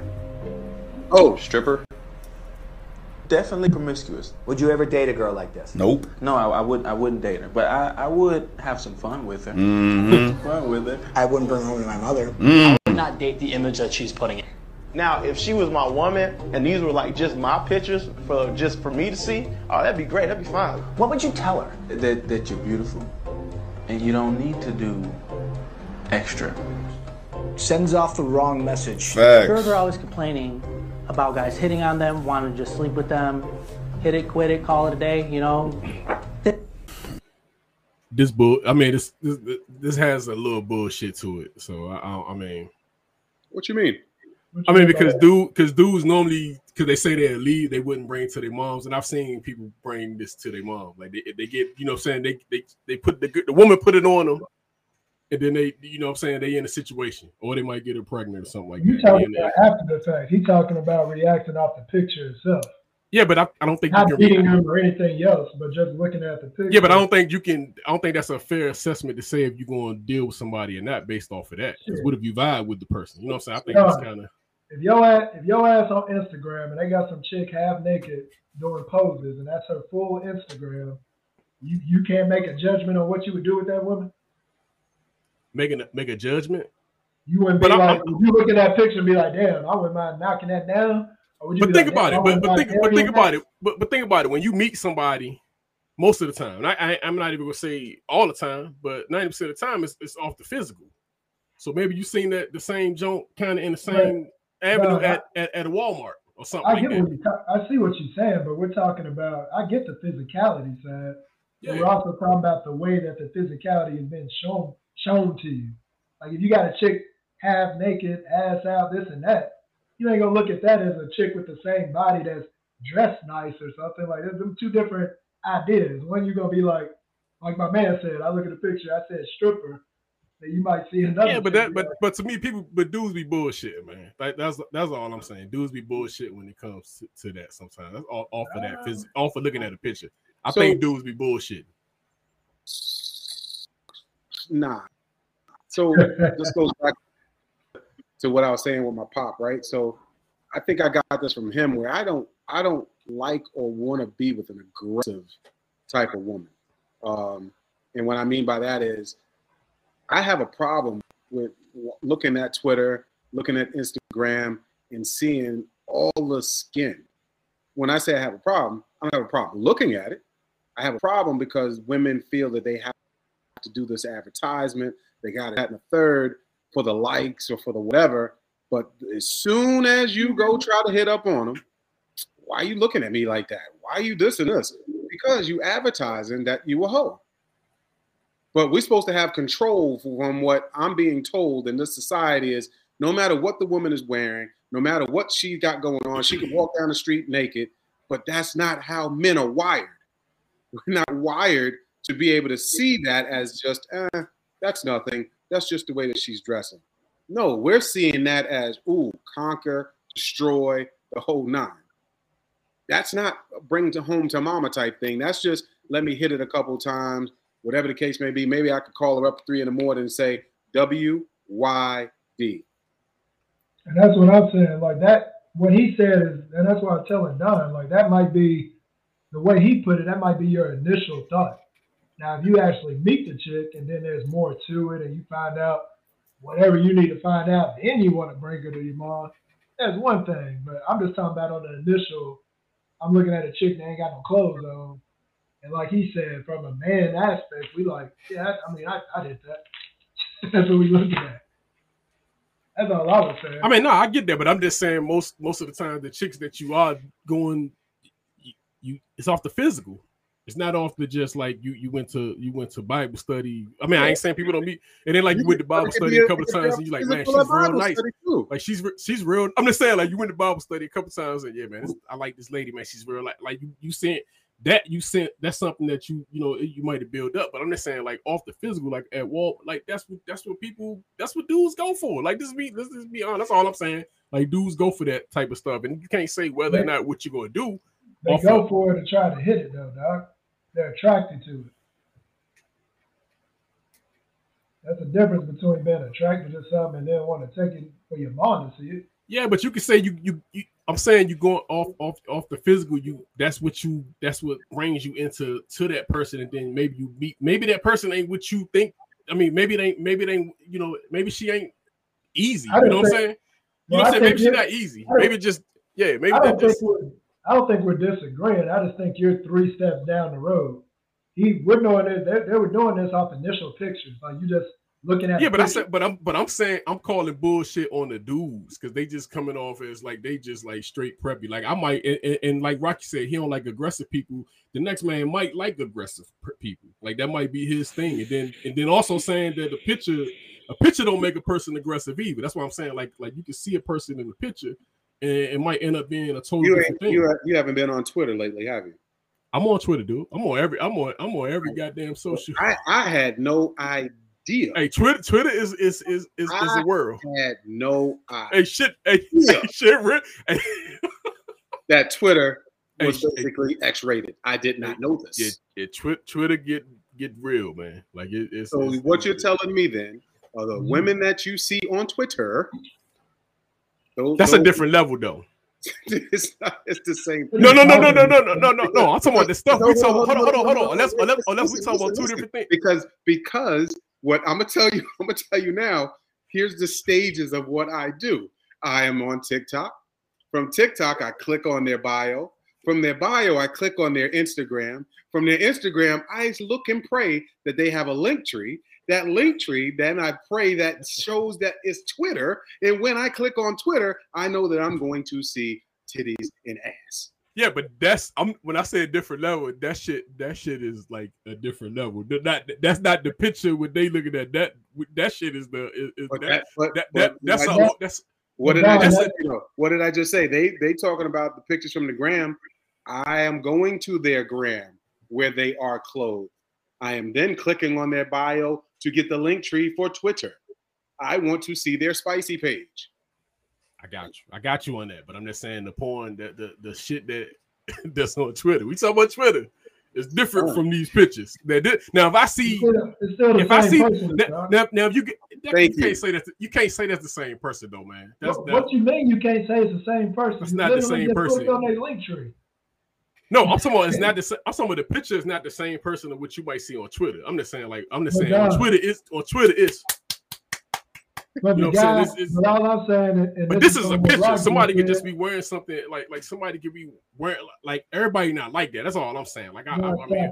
Oh, stripper. Definitely promiscuous. Would you ever date a girl like this? Nope. No, I, I wouldn't. I wouldn't date her, but I, I would have some fun with her. Mhm. fun with her. I wouldn't bring her home to my mother. Mm. would not date the image that she's putting in. Now, if she was my woman and these were like just my pictures for just for me to see, oh, that'd be great. That'd be fine. What would you tell her? That that you're beautiful, and you don't need to do extra. Sends off the wrong message. Facts. Girls are always complaining about guys hitting on them, wanting to just sleep with them, hit it, quit it, call it a day. You know, This bull. I mean, this this this has a little bullshit to it. So I, I, I mean, What you mean? I mean, because dude, because dudes normally, because they say they're leave, they wouldn't bring to their moms, and I've seen people bring this to their mom. Like they, they get, you know, what I'm saying they they they put the the woman put it on them, and then they, you know, what I'm saying they in a situation, or they might get her pregnant or something like You that. talking about after the fact. He talking about reacting off the picture itself. yeah, but I, I don't think Not you beating can. him or anything else, but just looking at the picture. Yeah, but I don't think you can. I don't think that's a fair assessment to say if you're going to deal with somebody or not based off of that. Because what if you vibe with the person? You know what I'm saying? I think No. that's kind of If your ass, if your ass on Instagram and they got some chick half naked doing poses and that's her full Instagram, you you can't make a judgment on what you would do with that woman. making a, make a judgment. You wouldn't be But I- like, if you look at that picture and be like, damn, I wouldn't mind knocking that down. Or would you But think like, about it. But but think but think about it. But but think about it. When you meet somebody, Most of the time, I, I I'm not even gonna say all the time, but ninety percent of the time it's, it's off the physical. So maybe you seen that the same joint kind of in the same avenue No, I- at, at at Walmart or something I like get that. what you I see what you're saying, but we're talking about. I get the physicality side. but We're also talking about the way that the physicality has been shown shown to you. Like if you got a chick half naked, ass out, this and that, you ain't gonna look at that as a chick with the same body that's dressed nice or something like that. Them two different ideas. One you're gonna be like, like my man said. I look at the picture. I said stripper. Then you might see another. Yeah, but that but but to me, people but dudes be bullshit, man. Like that's that's all I'm saying. Dudes be bullshit when it comes to, to that. Sometimes that's all off of that phys- off of looking at a picture. I So- think dudes be bullshit. Nah. So this goes back to what I was saying with my pop, right? So I think I got this from him where I don't I don't like or want to be with an aggressive type of woman. Um, and what I mean by that is I have a problem with looking at Twitter, looking at Instagram, and seeing all the skin. When I say I have a problem, I don't have a problem looking at it. I have a problem because women feel that they have to do this advertisement. They got it in a third for the likes or for the whatever. But as soon as you go try to hit up on them, why are you looking at me like that? Why are you this and this? Because you advertising that you a hoe. But we're supposed to have control from what I'm being told in this society is no matter what the woman is wearing, no matter what she's got going on, she can walk down the street naked, but that's not how men are wired. We're not wired to be able to see that as just, eh, that's nothing. That's just the way that she's dressing. No, we're seeing that as, ooh, conquer, destroy, the whole nine. That's not bring to home to mama type thing. That's just let me hit it a couple times, whatever the case may be. Maybe I could call her up at three in the morning and say W Y D. And that's what I'm saying. Like that, what he said is, and that's why I'm telling Don. Like that might be the way he put it. That might be your initial thought. Now, if you actually meet the chick and then there's more to it, and you find out whatever you need to find out, then you want to bring her to your mom. That's one thing. But I'm just talking about on the initial. I'm looking at a chick that ain't got no clothes on, and like he said, from a man aspect, we like, yeah. I, mean, I, I did that. that's what we looked at. That's all I was saying. I mean, no, I get that, but I'm just saying most most of the time the chicks that you are going, you, you it's off the physical. It's not off the just like you you went to you went to Bible study. I mean, I ain't saying people don't meet, and then like you went to Bible study a couple of times, and you're like, man, she's real nice. Like she's she's real. I'm just saying, like you went to Bible study a couple times, and yeah, man, I like this lady, man. She's real. Like like you you sent that you sent that's something that you you know you might have built up, but I'm just saying like off the physical, like at Walt, like that's what that's what people that's what dudes go for. Like this be let's just be honest. That's all I'm saying. Like dudes go for that type of stuff, and you can't say whether or not what you're gonna do. They go of- for it to try to hit it though, dog. They're attracted to it. That's the difference between being attracted to something and then want to take it for your mom to see it. Yeah, but you can say you you. you I'm saying you going off off off the physical. You that's what you that's what brings you into to that person, and then maybe you meet maybe that person ain't what you think. I mean, maybe it ain't maybe it ain't you know maybe she ain't easy. You know what I'm saying? You well, know what I'm saying? Maybe think she's not easy. Maybe just yeah. Maybe I that don't think just we're I don't think we're disagreeing. I just think you're three steps down the road. He we're doing it. They, they were doing this off initial pictures. Like you just looking at yeah. a But I said, but I'm, but I'm saying I'm calling bullshit on the dudes because they just coming off as like they just like straight preppy. Like I might and, and- and like Rocky said, he don't like aggressive people. The next man might like aggressive people. Like that might be his thing. And then and then also saying that the picture a picture don't make a person aggressive either. That's why I'm saying like like you can see a person in the picture and it might end up being a total You different thing. you, you haven't been on Twitter lately, have you? I'm on Twitter, dude. I'm on every I'm on I'm on every oh. goddamn social. I, I had no idea. Hey, Twitter Twitter is is is is, is I a world. had no idea Hey shit, hey, hey shit, Rick. Hey, that Twitter was sh- basically X-rated. I did not know this. yeah, yeah, Twi- Twitter get get real, man. Like it, it's, So it's- what you're telling me then are the mm-hmm. women that you see on Twitter? Those, that's a different level though. it's, not, it's the same. No, no, no, no, no, no, no, no, no, no. I'm talking about the stuff we No, no. Hold on, hold on, hold on. Unless, no, unless, unless we talk about two different things. Because because what I'm gonna tell you, I'm gonna tell you now. Here's the stages of what I do. I am on TikTok. From TikTok, I click on their bio. From their bio, I click on their Instagram. From their Instagram, I look and pray that they have a link tree. That link tree, then I pray that shows that it's Twitter. And when I click on Twitter, I know that I'm going to see titties and ass. Yeah, but that's I'm when I say a different level, that shit that shit is like a different level. Th- Not that's not the picture when they looking at that. That shit is the is, is But that, that- but- that, but that that's I a, just- that's What did I just say? You know, what did I just say? They they talking about the pictures from the gram. I am going to their gram where they are clothed. I am then clicking on their bio to get the link tree for Twitter. I want to see their spicy page. I got you. I got you on that. But I'm just saying the porn that the, the shit that that's on Twitter. We talk about Twitter. It's different from these pictures. That di- now if I see It's still the if I see person, now, now, now if you get that, you you. can't say that you can't say that's the same person though, man. That's what, that, what you mean you can't say it's the same person? It's You not the same person. on their link tree. No, I'm talking about it's not the same. I'm talking about the picture is not the same person of what you might see on Twitter. I'm just saying, like, I'm just But saying on Twitter is on Twitter is. But You know what I'm saying? This is- all I'm saying, and- But this is from a picture. Somebody could just be wearing something like like somebody could be wearing like everybody not like that. That's all I'm saying. Like I, I, I mean,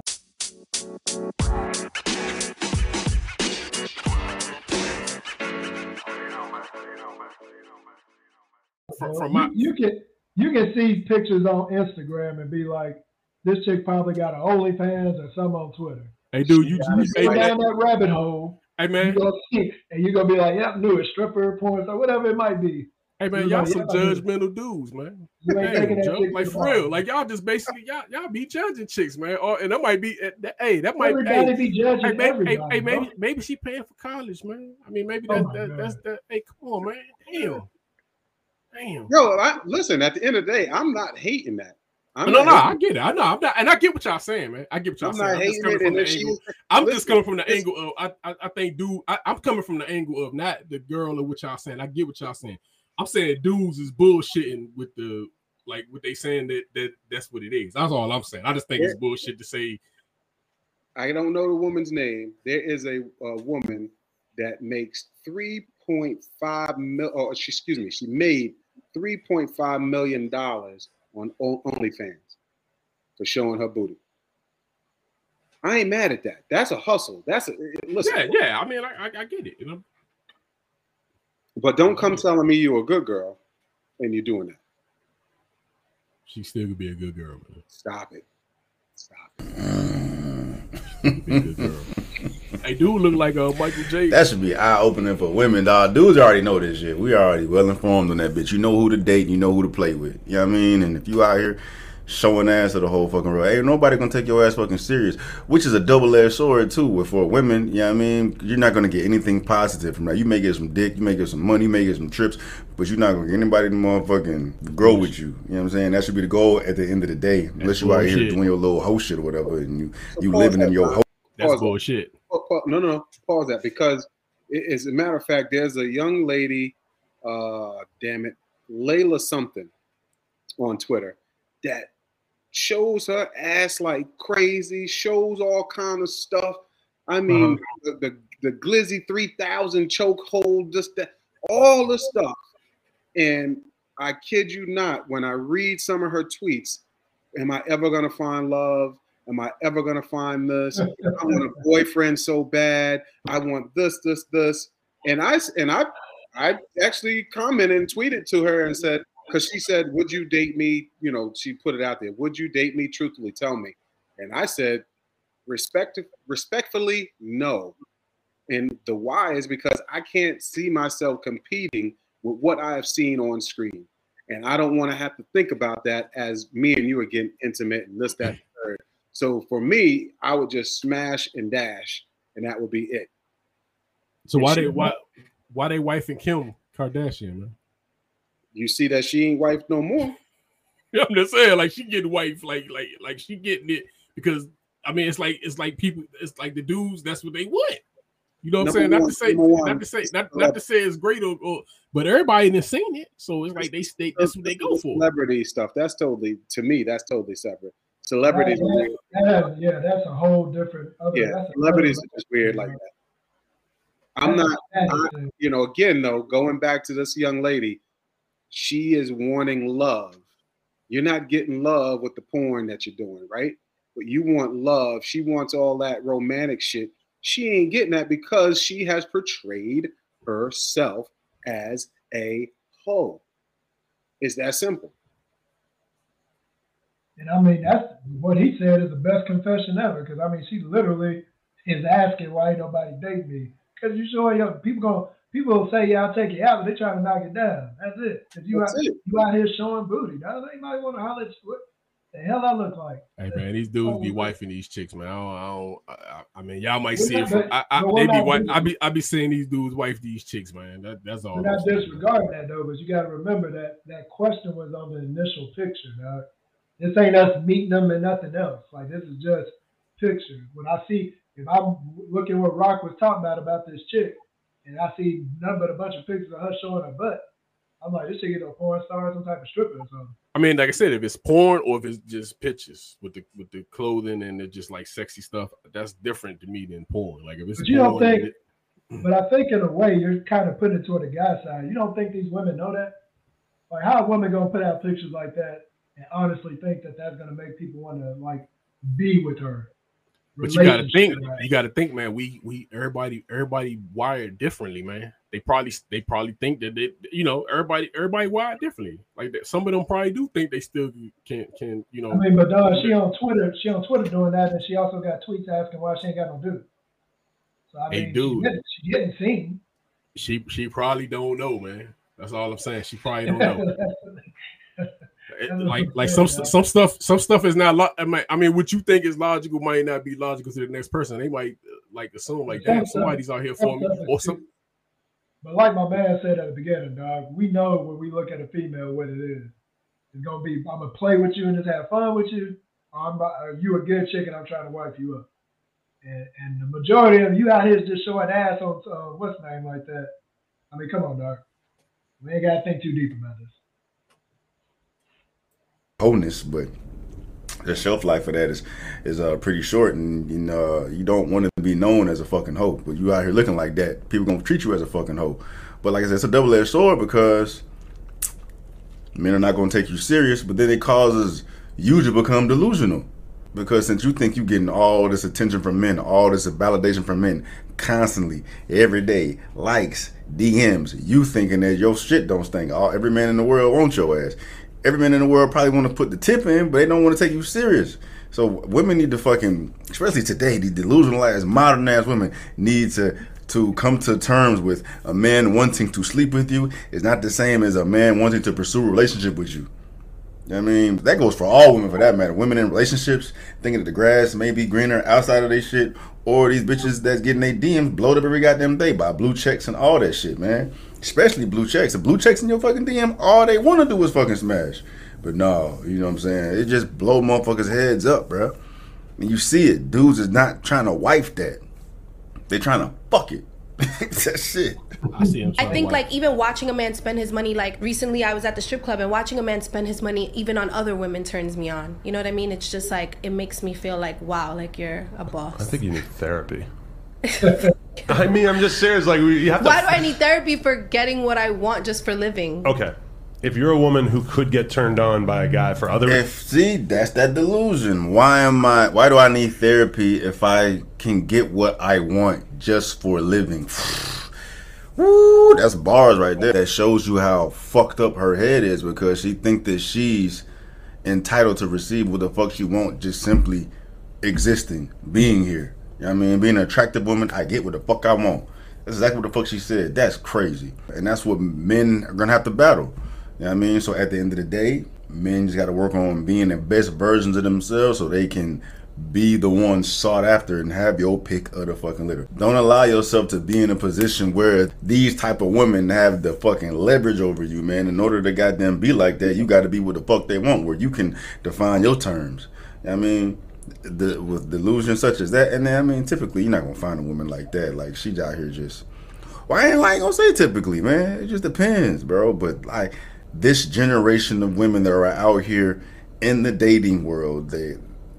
from, from you, my you can you can see pictures on Instagram and be like, this chick probably got an OnlyFans or some on Twitter. hey dude, you, You you hey, down that rabbit hole, hey, man, gonna see, and you're gonna be like, yep, knew it, stripper, porn, or whatever it might be. hey man, You y'all know, some y'all do. judgmental dudes, man. You ain't Damn, taking that Joe. chick like for real. Like y'all just basically y'all y'all be judging chicks, man. Or and that might be eh, that, hey, that might Everybody hey, be judging hey, maybe, hey, hey, maybe maybe she paying for college, man. I mean, maybe Oh that, my that that's that. Hey, come on, man. Damn, damn. Yo, I, listen. At the end of the day, I'm not hating that. I'm no, no, I get it. I know, I'm not, and I get what y'all saying, man. I get what y'all I'm saying. I'm just coming from the angle. I'm just coming from the angle of I, I, I think, dude, I, I'm coming from the angle of not the girl or what y'all saying. I get what y'all saying. I'm saying dudes is bullshitting with the like what they saying that that that's what it is. That's all I'm saying. I just think it's bullshit to say. I don't know the woman's name. There is a, a woman that makes 3.5 mil. Oh, she, excuse me. She made 3.5 million dollars on OnlyFans for showing her booty. I ain't mad at that. That's a hustle. That's a listen. Yeah, yeah. I mean, I, I, I get it. You know, But don't come telling me you're a good girl and you're doing that. she still could be a good girl, man. Stop it. Stop Be a good girl. Hey, do look like uh, Michael J. That should be eye opening for women, dog. Dudes already know this shit. We already well informed on that bitch. You know who to date, you know who to play with. You know what I mean? And if you out here showing ass to the whole fucking world, ain't nobody gonna take your ass fucking serious. Which is a double edged sword too. With for women, you know what I mean? You're not gonna get anything positive from that. You may get some dick, you may get some money, you may get some trips, but you're not gonna get anybody to motherfucking grow with you. You know what I'm saying? That should be the goal at the end of the day. Unless you out here bullshit. doing your little hoe shit or whatever, and you you living in your hoe. That's bullshit. No, no, no. Pause that because, it- as a matter of fact, there's a young lady, uh, damn it, Layla something, on Twitter that shows her ass like crazy, shows all kind of stuff. I mean, the, the the Glizzy three thousand chokehold, just that, all the stuff. And I kid you not, when I read some of her tweets, am I ever gonna find love? Am I ever gonna find this? I want a boyfriend so bad. I want this, this, this. And I and I I actually commented and tweeted to her and said, because she said, Would you date me? You know, she put it out there, would you date me? Truthfully, tell me. And I said, respect respectfully, no. And the why is because I can't see myself competing with what I have seen on screen. And I don't want to have to think about that as me and you are getting intimate and this, that, and third. So for me, I would just smash and dash, and that would be it. So why they why why they wife and Kim Kardashian, man? You see that she ain't wife no more. I'm just saying, like she getting wife, like like like she getting it because I mean it's like it's like people, it's like the dudes, that's what they want. You know what I'm saying? Number Not one- to say, not to say, not, not to say it's great or, or but everybody done seen it, so it's like they they that's what they go for. Celebrity stuff. That's totally to me. That's totally separate. Celebrities. weird. That- yeah, that's a whole different. Other, Yeah, celebrities are just weird like that. I'm not. I, you know, again though, going back to this young lady, she is wanting love. You're not getting love with the porn that you're doing, right? But you want love. She wants all that romantic shit. She ain't getting that because she has portrayed herself as a hoe. It's that simple. And I mean, that's what he said is the best confession ever. Because I mean, she literally is asking why ain't nobody date me. Because you showing your people going people will say, yeah, I'll take you out, but they trying to knock it down. That's it. Because you That's out it. you out here showing booty. Now Does anybody want to holler at? What the hell I look like? Hey man, these dudes be wifing these chicks, man. I don't, I, don't, I, I- I mean, y'all might We're see it from. I, I, they be wife. I be, I be seeing these dudes wife these chicks, man. That, that's all. We're I'm not disregarding that though, but you got to remember that that question was on the initial picture. Dog. This ain't us meeting them and nothing else. Like this is just pictures. When I see, if I'm looking what Rock was talking about about this chick, and I see nothing but a bunch of pictures of her showing her butt, I'm like, this chick is a porn star, or some type of stripper or something. I mean, like I said, if it's porn or if it's just pictures with the with the clothing and the just like sexy stuff, that's different to me than porn. Like if it's But you don't think, it- but I think in a way you're kind of putting it toward the guy side. You don't think these women know that? Like, how are women gonna put out pictures like that and honestly think that that's gonna make people want to like be with her? But you gotta think, you gotta think, man. We we everybody everybody wired differently, man. They probably they probably think that they, you know, everybody everybody wired differently. Like that, some of them probably do think they still can can you know. I mean, but dog, she on Twitter, she on Twitter doing that, and she also got tweets asking why she ain't got no dude. So I Hey, mean, dude. she getting, she getting seen. she she probably don't know, man. That's all I'm saying. She probably don't know. It- That's what like like some some stuff some stuff is not lo- I mean, I mean what you think is logical might not be logical to the next person. They might uh, like assume like damn somebody's out here for me or some But like my man said at the beginning, dog, we know when we look at a female what it is. It's gonna be I'm gonna play with you and just have fun with you. I'm about, are you a good chick and I'm trying to wipe you up. And, and the majority of you out here is just showing ass on uh, what's the name like that. I mean, come on, dog. We ain't gotta think too deep about this. Wholeness, but the shelf life of that is is uh pretty short, and you know you don't want to be known as a fucking hoe. But you out here looking like that, people gonna treat you as a fucking hoe. But like I said, it's a double edged sword because men are not gonna take you serious, but then it causes you to become delusional. Because since you think you're getting all this attention from men, all this validation from men constantly, every day, likes, DMs, you thinking that your shit don't stink. All every man in the world wants your ass. Every man in the world probably want to put the tip in, but they don't want to take you serious. So women need to fucking, especially today, these delusional ass, modern ass women need to to come to terms with a man wanting to sleep with you is not the same as a man wanting to pursue a relationship with you. I mean, that goes for all women for that matter. Women in relationships thinking that the grass may be greener outside of their shit, or these bitches that's getting their DMs blowed up every goddamn day by blue checks and all that shit, man. Especially blue checks. The blue checks in your fucking DM, all they want to do is fucking smash. But no, you know what I'm saying? It just blow motherfuckers' heads up, bro. And you see it. Dudes is not trying to wife that. They're trying to fuck it. that shit. I see him. I think like even watching a man spend his money like recently I was at the strip club and watching a man spend his money even on other women turns me on. You know what I mean? It's just like it makes me feel like wow, like you're a boss. I think you need therapy. I mean, I'm just serious. Like, we- you have to. Why do I need therapy for getting what I want just for living? Okay. If you're a woman who could get turned on by a guy for other If see, that's that delusion. Why am I? Why do I need therapy if I can get what I want just for living? Woo, that's bars right there. That shows you how fucked up her head is because she think that she's entitled to receive what the fuck she want just simply existing, being here. You know I mean? Being an attractive woman, I get what the fuck I want. That's exactly what the fuck she said. That's crazy. And that's what men are gonna have to battle. You know what I mean? So at the end of the day, men just gotta work on being the best versions of themselves so they can be the ones sought after and have your pick of the fucking litter. Don't allow yourself to be in a position where these type of women have the fucking leverage over you, man. In order to goddamn be like that, you gotta be what the fuck they want, where you can define your terms. You know I mean? The, with delusions such as that, and then I mean, typically you're not gonna find a woman like that. Like she's out here just. Well, I ain't like gonna say typically, man. It just depends, bro. But like this generation of women that are out here in the dating world, they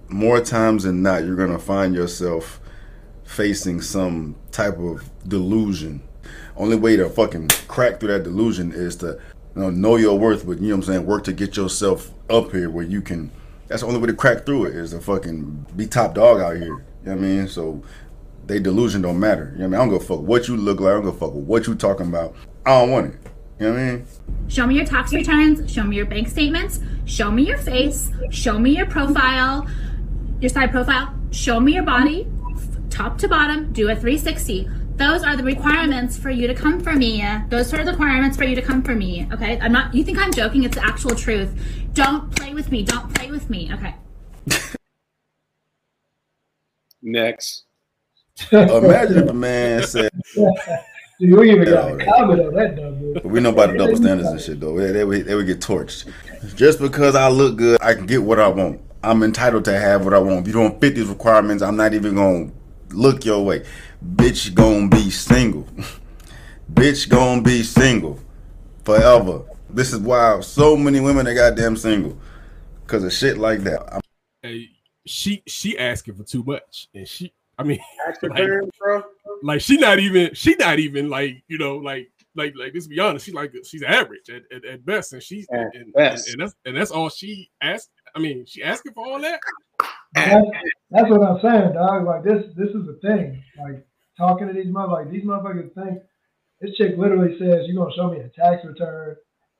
more times than not, you're gonna find yourself facing some type of delusion. Only way to fucking crack through that delusion is to You know, know your worth, but you know what I'm saying. Work to get yourself up here where you can. That's the only way to crack through it is to fucking be top dog out here. You know what I mean? So they delusion don't matter. You know what I mean? I don't a fuck what you look like. I don't a fuck what you talking about. I don't want it. You know what I mean? Show me your tax returns, show me your bank statements, show me your face, show me your profile, your side profile, show me your body, top to bottom, do a 360. Those are the requirements for you to come for me. Those are the requirements for you to come for me. Okay? I'm not you think I'm joking, it's the actual truth. Don't play with me. Don't play with me. Okay. Next. Imagine if a man said, Dude, we even got a comment on that dumb dude. We know about the double standards and shit though. They, they, would, they would get torched. Just because I look good, I can get what I want. I'm entitled to have what I want. If you don't fit these requirements, I'm not even gonna look your way. Bitch gonna be single. Bitch gonna be single forever. This is why so many women are goddamn single because of shit like that. I'm- Hey, she she asking for too much, and she. I mean, like, returns, like she not even she not even like you know like like like let's be honest she's like she's average at, at, at best and she's and, and, best. and that's and that's all she asked i mean she asking for all that That's, that's what I'm saying, dog. Like this, this is the thing. Like talking to these motherfuckers, these motherfuckers think this chick literally says you're gonna show me a tax return,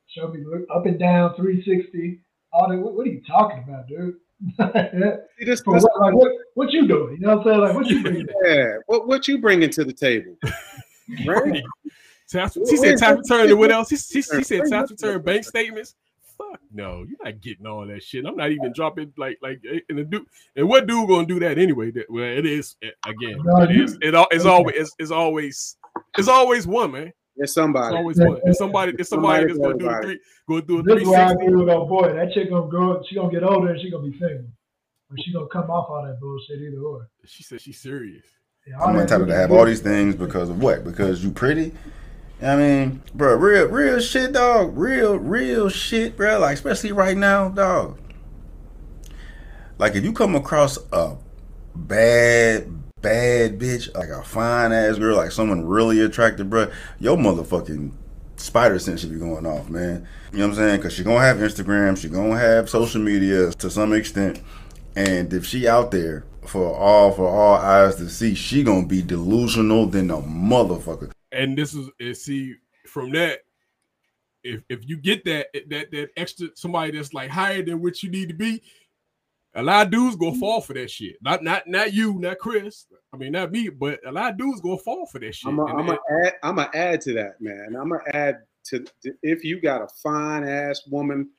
show me up and down 360. All that. What, what are you talking about, dude? See, this, this- what, like, what, what you doing? You know what I'm saying? Like, what you bringing? yeah. What what you bringing to the table? Right? tax, she said tax return and what else she, she, she said tax return bank statements fuck no you're not getting all that shit i'm not even dropping like like and the dude and what dude gonna do that anyway that well it is eh, again No, it it, al- it's always it's, it's always it's always one man it's somebody. always one it's somebody it's somebody that's gonna do a Somebody. three go do a This is why I 360 agree with old boy. That chick gonna grow. She gonna get older and she gonna be single. Or she gonna come off all that bullshit either or. she said she's serious Yeah, I'm that entitled to have all these things because of what? Because you pretty? I mean, bro, real, real shit, dog. Real, real shit, bro. Like, especially right now, dog. Like, if you come across a bad, bad bitch, like a fine ass girl, like someone really attractive, bro, your motherfucking spider sense should be going off, man. You know what I'm saying? Because she gonna have Instagram, she gonna have social media to some extent, and if she out there for all for all eyes to see, she gonna be delusional than a motherfucker. And this is and see from that if if you get that eh, that that extra somebody that's like higher than what you need to be a lot of dudes gonna mm-hmm. fall for that shit not not not you not chris i mean not me but a lot of dudes gonna fall for that shit I'm gonna add. I'm gonna add to that, man. I'm gonna add to, to if you got a fine ass woman,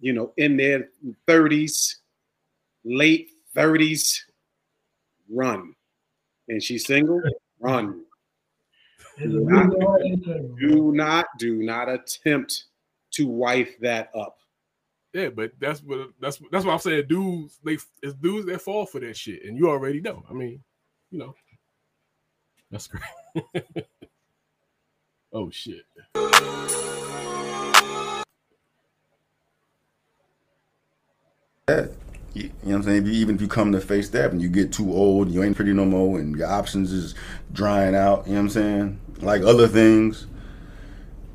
you know, in their 30s, late 30s, run. And she's single, run. There's a Do not, reason why she's single. do not, do not attempt to wife that up. yeah but that's what that's that's what i'm saying dudes they it's dudes that fall for that shit and you already know i mean you know that's great oh shit that. You, know what I'm saying? Even if you come to face that and you get too old, you ain't pretty no more, and your options is drying out, you know what I'm saying? Like other things,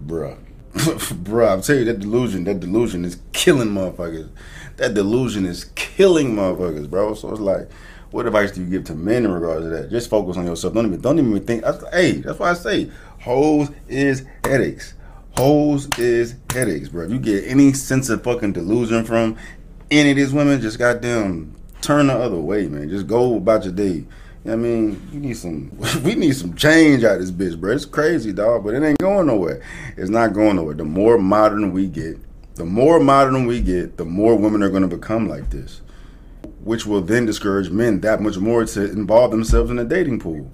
bruh. bruh, I'm telling you, that delusion, that delusion is killing motherfuckers. That delusion is killing motherfuckers, bro. So it's like, what advice do you give to men in regards to that? Just focus on yourself. Don't even, don't even think. I, hey, that's why I say, hoes is headaches. Hoes is headaches, bro. If you get any sense of fucking delusion from any of these women, just goddamn turn the other way, man. Just go about your day. I mean, you need some. We need some change out of this bitch, bro. It's crazy, dog, but it ain't going nowhere. It's not going nowhere. The more modern we get, the more modern we get, the more women are going to become like this, which will then discourage men that much more to involve themselves in the dating pool.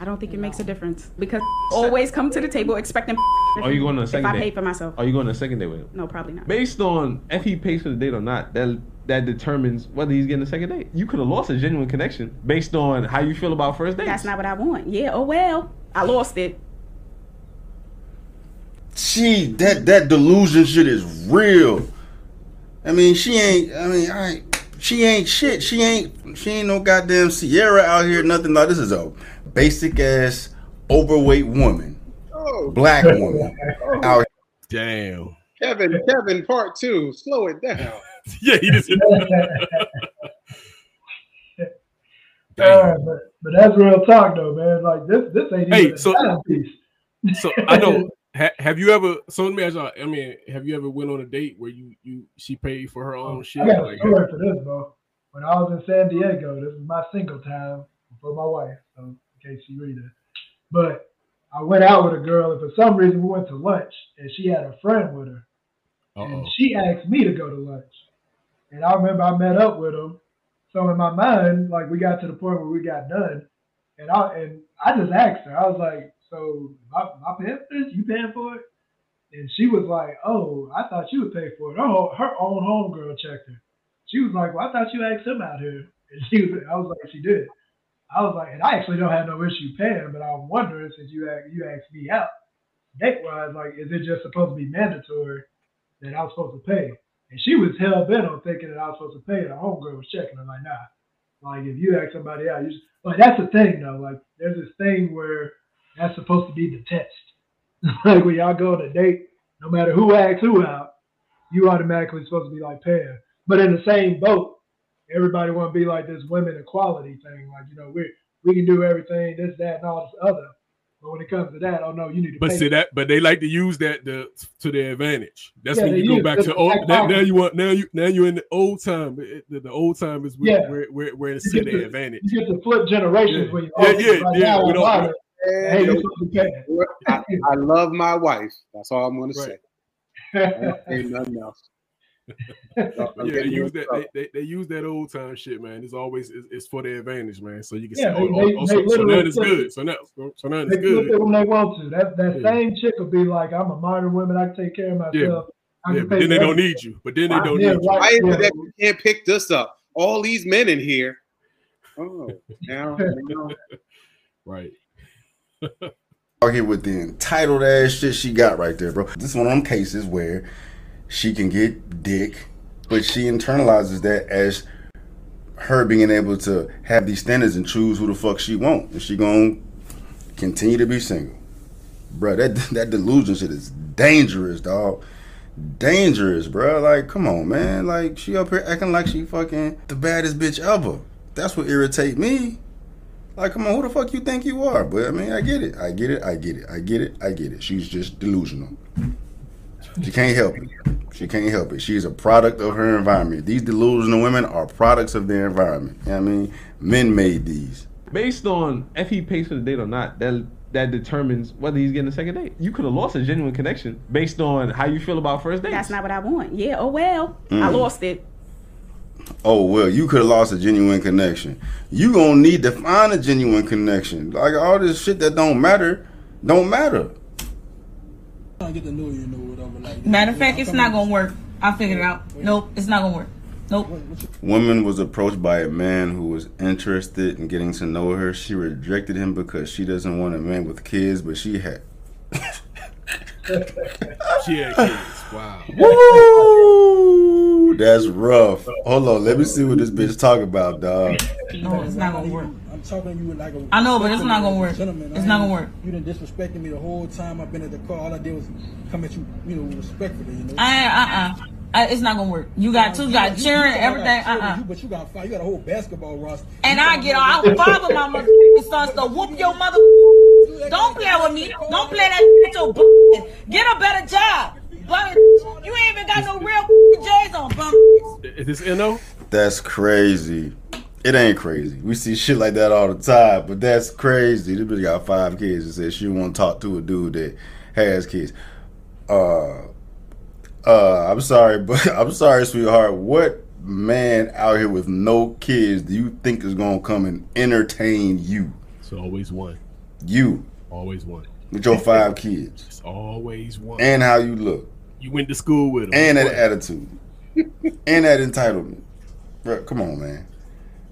I don't think it makes a difference because always come to the table expecting. Are you going on a if second I date? pay for myself? Are you going on a second date with him? No, probably not. Based on if he pays for the date or not, that that determines whether he's getting a second date. You could have lost a genuine connection based on how you feel about first date. That's not what I want. Yeah. Oh well, I lost it. She that that delusion shit is real. I mean, she ain't. I mean, I. She ain't shit. She ain't. She ain't no goddamn Ciara out here. Nothing like this is a basic ass overweight woman, Oh, black woman, out Damn. Kevin, Kevin, part two. Slow it down. yeah, he just. Uh, but, but that's real talk though, man. Like this, this ain't Hey, even so- a timepiece. So I know. Ha, have you ever? So let me ask y'all. I mean, have you ever went on a date where you you she paid for her own shit? I got a Like, story for this, bro. When I was in San Diego, this is my single time for my wife, so in case she read it. But I went out with a girl, and for some reason we went to lunch, and she had a friend with her, and uh-oh. she asked me to go to lunch. And I remember I met up with him. So in my mind, like we got to the point where we got done, and I and I just asked her. I was like, "So my my paying for this? You paying for it?" And she was like, "Oh, I thought you would pay for it." Her, whole- her own homegirl checked her. She was like, "Well, I thought you asked him out here." And she was, I was like, "She did." I was like, and I actually don't have no issue paying, but I'm wondering since you asked, you asked me out, date wise, like, is it just supposed to be mandatory that I was supposed to pay? And she was hell bent on thinking that I was supposed to pay. Her homegirl was checking I'm like, nah. Like if you ask somebody out, you just, like that's the thing though. Like there's this thing where that's supposed to be the test. like when y'all go on a date, no matter who asks who out, you automatically supposed to be like paying. But in the same boat, everybody want to be like this women equality thing. Like you know we we can do everything, this, that, and all this other. But when it comes to that, oh no, you need to. But pay see that, but they like to use that the, to their advantage. That's Yeah, when you go use back it to to old. attack Now, now you want now you now you're in the old time. It- The, the old time is where Yeah. where where, where it's You to get their advantage. You get to flip generations Yeah. when you Yeah, yeah, right yeah, we don't- honored. Hey, you're supposed to be paying. I, I love my wife. That's all I'm going to say. Ain't nothing else. Yeah, they use that. They, they, they use that old time shit, man. It's always it's, it's for their advantage, man. So you can Yeah, say, oh, they- oh, they- oh, so, so now literally it's good. So now, so, so now it's They flip good. it when they want to. That that Yeah. same chick will be like, "I'm a modern woman. I can take care of myself. Yeah, yeah, but then they don't need you. But then they don't Yeah, need you. right. Why is it that you can't pick this up? All these men in here. Oh, now, now. Right. out here with the entitled ass shit she got right there, bro. This is one of them cases where she can get dick, but she internalizes that as her being able to have these standards and choose who the fuck she want, and she gonna continue to be single, bro. That that delusion shit is dangerous, dog. Dangerous, bro. Like, come on, man. Like, she up here acting like she fucking the baddest bitch ever. That's what irritate me. Like, come on, who the fuck you think you are? But I mean, I get it. I get it. I get it. I get it. I get it. She's just delusional. She can't help it. She can't help it. She's a product of her environment. These delusional women are products of their environment. You know what I mean? Men made these. Based on if he pays for the date or not, that that determines whether he's getting a second date. You could have lost a genuine connection based on how you feel about first dates. That's not what I want. Yeah, oh well. I Mm. lost it. Oh well, you could have lost a genuine connection. You gonna need to find a genuine connection. Like all this shit that don't matter, don't matter. Matter of fact, it's not gonna work. I figured it out. Nope, it's not gonna work. Nope. Woman was approached by a man who was interested in getting to know her. She rejected him because she doesn't want a man with kids, but she had. She had kids. Wow. Woo! That's rough. Hold on, let me see what this bitch talk about, dog. No, it's not gonna work. I'm talking to you like a. I know, but it's not gonna work. Gentleman. It's I not gonna work. You done disrespected me the whole time I've been at the car. All I did was come at you, you know, respectfully. You know. I uh uh I, it's not gonna work. You got two, you got You- cheering, you talking everything. about Uh uh cheering, you- But you got five. You got a whole basketball roster. And I get all I father my mother sons to whoop your mother. Don't play with me. Don't play that at your b- Get a better job. Bum, you ain't even got no real J's on, bum. Is this no? That's crazy. It ain't crazy. We see shit like that all the time, but that's crazy. This bitch got five kids and says she want to talk to a dude that has kids. Uh, uh, I'm sorry, but I'm sorry, sweetheart. What man out here with no kids do you think is gonna come and entertain you? It's always one. You Always one. with your five kids It's always one. and how you look you went to school with them. and that attitude and that entitlement. Bro, come on, man.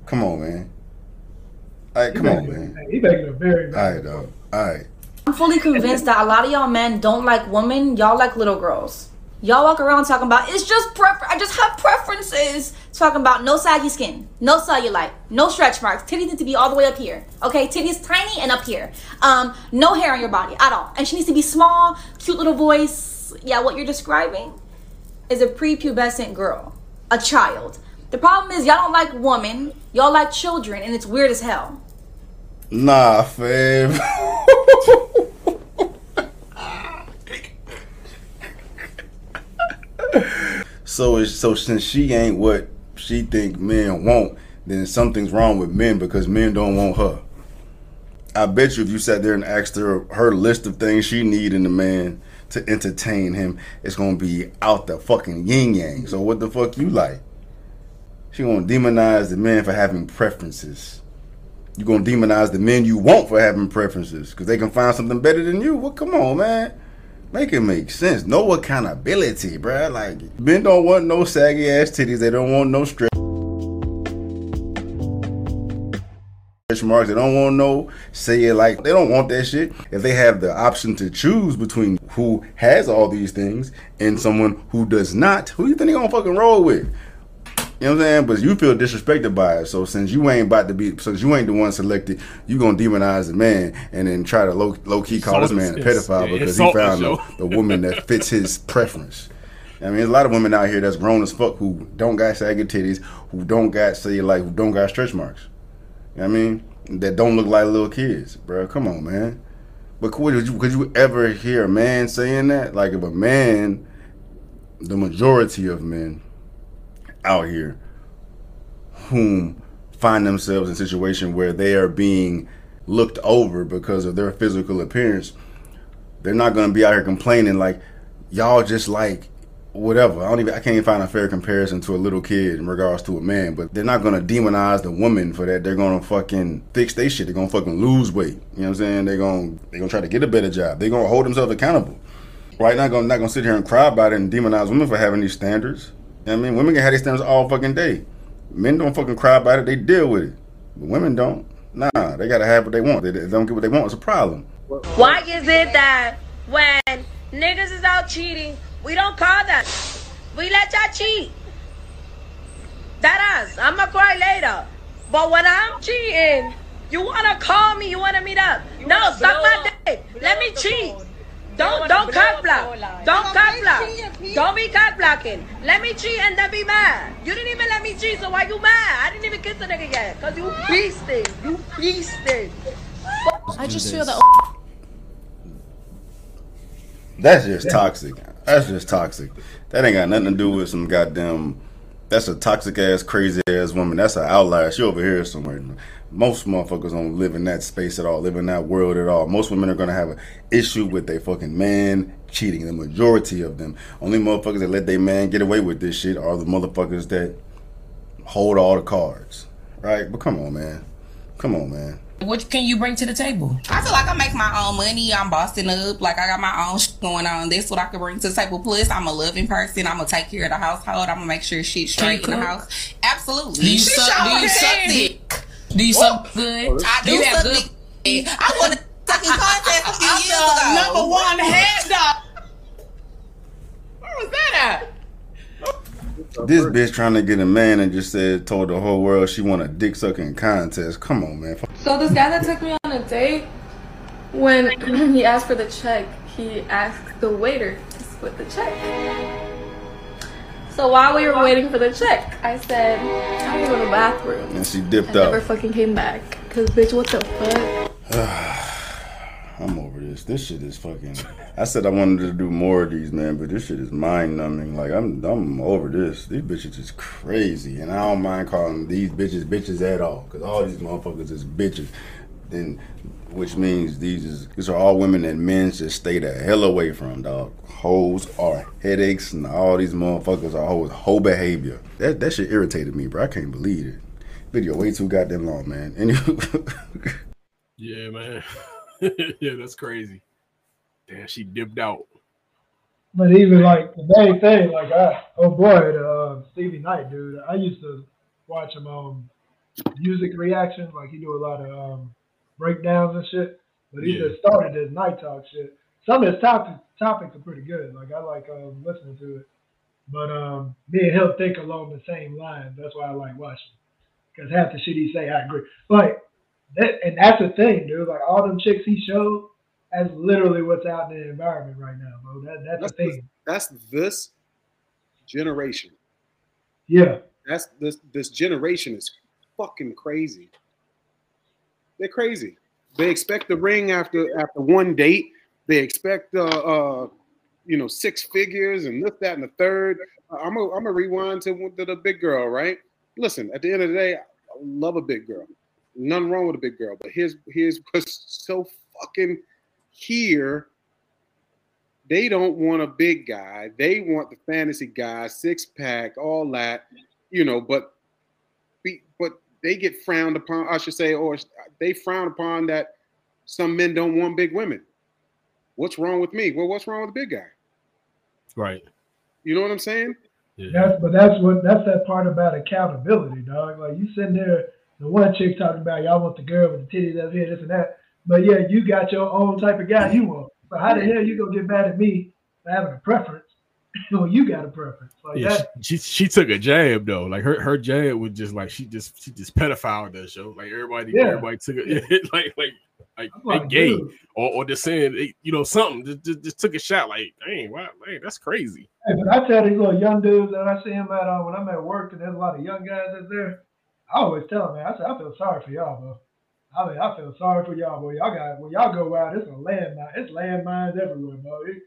Come on, man. All right, come on, man. He making a very All right, dog. All right. I'm fully convinced that a lot of y'all men don't like women. Y'all like little girls. Y'all walk around talking about it's just prefer. I just have preferences. Talking about no saggy skin, no cellulite, no stretch marks. Titties need to be all the way up here. Okay, titties tiny and up here. Um, no hair on your body at all, and she needs to be small, cute little voice, yeah, what you're describing is a prepubescent girl, a child. The problem is y'all don't like women, y'all like children, and it's weird as hell. Nah, fam. so so since she ain't what she think men want, then something's wrong with men because men don't want her. I bet you if you sat there and asked her her list of things she need in a man to entertain him, it's gonna be out the fucking yin yang. So what the fuck you like? She gonna demonize the men for having preferences. You gonna demonize the men you want for having preferences because they can find something better than you. Well, come on, man. Make it make sense. No accountability, bruh. Like men don't want no saggy ass titties. They don't want no stretch marks. They don't want no say it like they don't want that shit. If they have the option to choose between who has all these things and someone who does not, who you think they gonna fucking roll with? You know what I'm saying? But you feel disrespected by it. So since you ain't about to be, since you ain't the one selected, you gonna demonize the man and then try to low, low key call this man a pedophile because he found the, the woman that fits his preference. I mean, there's a lot of women out here that's grown as fuck who don't got saggy titties, who don't got say like who don't got stretch marks. You know what I mean? That don't look like little kids, bro. Come on, man. But could you, could you ever hear a man saying that? Like if a man, the majority of men out here whom find themselves in a situation where they are being looked over because of their physical appearance, they're not gonna be out here complaining like y'all just like whatever. I don't even I can't even find a fair comparison to a little kid in regards to a man, but they're not gonna demonize the woman for that. They're gonna fucking fix their shit. They're gonna fucking lose weight. You know what I'm saying? They're gonna they're gonna try to get a better job. They're gonna hold themselves accountable. Right? Not gonna not gonna sit here and cry about it and demonize women for having these standards. You know what I mean? Women can have these standards all fucking day. Men don't fucking cry about it, they deal with it. But women don't. Nah, they gotta have what they want. They, they don't get what they want, it's a problem. Why is it that when niggas is out cheating, we don't call them? We let y'all cheat. That us. I'ma cry later. But when I'm cheating, you wanna call me, you wanna meet up. no, suck my dick. Let me cheat. Don't don't cock block. Don't cock block. Don't be cock blocking. Let me cheat and then be mad. You didn't even let me cheat, so why you mad? I didn't even kiss the nigga yet. Cause you beasted. You beasted. I just feel that That's just toxic. That's just toxic. That ain't got nothing to do with some goddamn. That's a toxic ass, crazy ass woman. That's an outlier. She over here somewhere. Most motherfuckers don't live in that space at all, live in that world at all. Most women are gonna have an issue with their fucking man cheating. The majority of them. Only motherfuckers that let their man get away with this shit are the motherfuckers that hold all the cards. Right? But come on, man. Come on, man. What can you bring to the table? I feel like I make my own money. I'm bossing up. Like I got my own shit going on. That's what I can bring to the table. Plus, I'm a loving person. I'm gonna take care of the household. I'm gonna make sure shit's straight in the house. Absolutely. Do you She suck? Do you suck can. dick? Do you suck oh. good? Oh, I do you have suck good. dick. I won a fucking contest a few I'm years the ago. number one head dog. Where was that at? This bitch trying to get a man and just said told the whole world she won a dick sucking contest. Come on, man. So this guy that took me on a date, when he asked for the check, he asked the waiter to split the check. So while we were waiting for the check, I said, I gotta go to the bathroom. And she dipped I never fucking came back. Cause bitch, what the fuck? I'm over this. This shit is fucking. I said I wanted to do more of these, man, but this shit is mind numbing. Like I'm, I'm over this. These bitches is crazy, and I don't mind calling these bitches bitches at all, cause all these motherfuckers is bitches. Then, which means these is these are all women that men should stay the hell away from, dog. Hoes are headaches, and all these motherfuckers are hoes. Whole behavior. That that shit irritated me, bro. I can't believe it. Video way too goddamn long, man. And Yeah, man. yeah, that's crazy. Damn, she dipped out. But even like the main thing, like I, oh boy, the, uh, Stevie Knight, dude. I used to watch him on music reactions. Like he do a lot of um, breakdowns and shit. But he Yeah. just started this night talk shit. Some of his topics topics are pretty good. Like I like um, listening to it. But um, me and him think along the same lines. That's why I like watching. Because half the shit he say, I agree. Like that, and that's the thing, dude. Like all them chicks he showed, that's literally what's out in the environment right now, bro. That that's That's the thing. That's this generation. Yeah. That's this this generation is fucking crazy. They're crazy. They expect the ring after after one date. They expect uh uh you know six figures and this that and the third. I'm a I'm a rewind to, to the big girl, right? Listen, at the end of the day, I love a big girl. Nothing wrong with a big girl, but here's here's what's so fucking here. They don't want a big guy. They want the fantasy guy, six pack, all that, you know. But be, but they get frowned upon. I should say, or they frown upon that some men don't want big women. What's wrong with me? Well, what's wrong with the big guy? Right. You know what I'm saying? That's but that's what that's that part about accountability, dog. Like you sitting there, the one chick talking about y'all want the girl with the titties up here, this and that. But yeah, you got your own type of guy you want. But how the hell you gonna get mad at me for having a preference? When you got a preference. Like Yeah, that. she, she she took a jab though. Like her her jab was just like she just she just pedophile that show. Like everybody Yeah. everybody took it like like like they like, gay dude. or or just saying they- you know something just, just just took a shot. Like dang, wow, man, that's crazy. Hey, but I tell these little young dudes that I see them at uh, when I'm at work and there's a lot of young guys that's there. I always tell them, man, I say I feel sorry for y'all, bro. I mean, I feel sorry for y'all, boy. Y'all got when y'all go out, it's a landmine. It's landmines everywhere, bro. You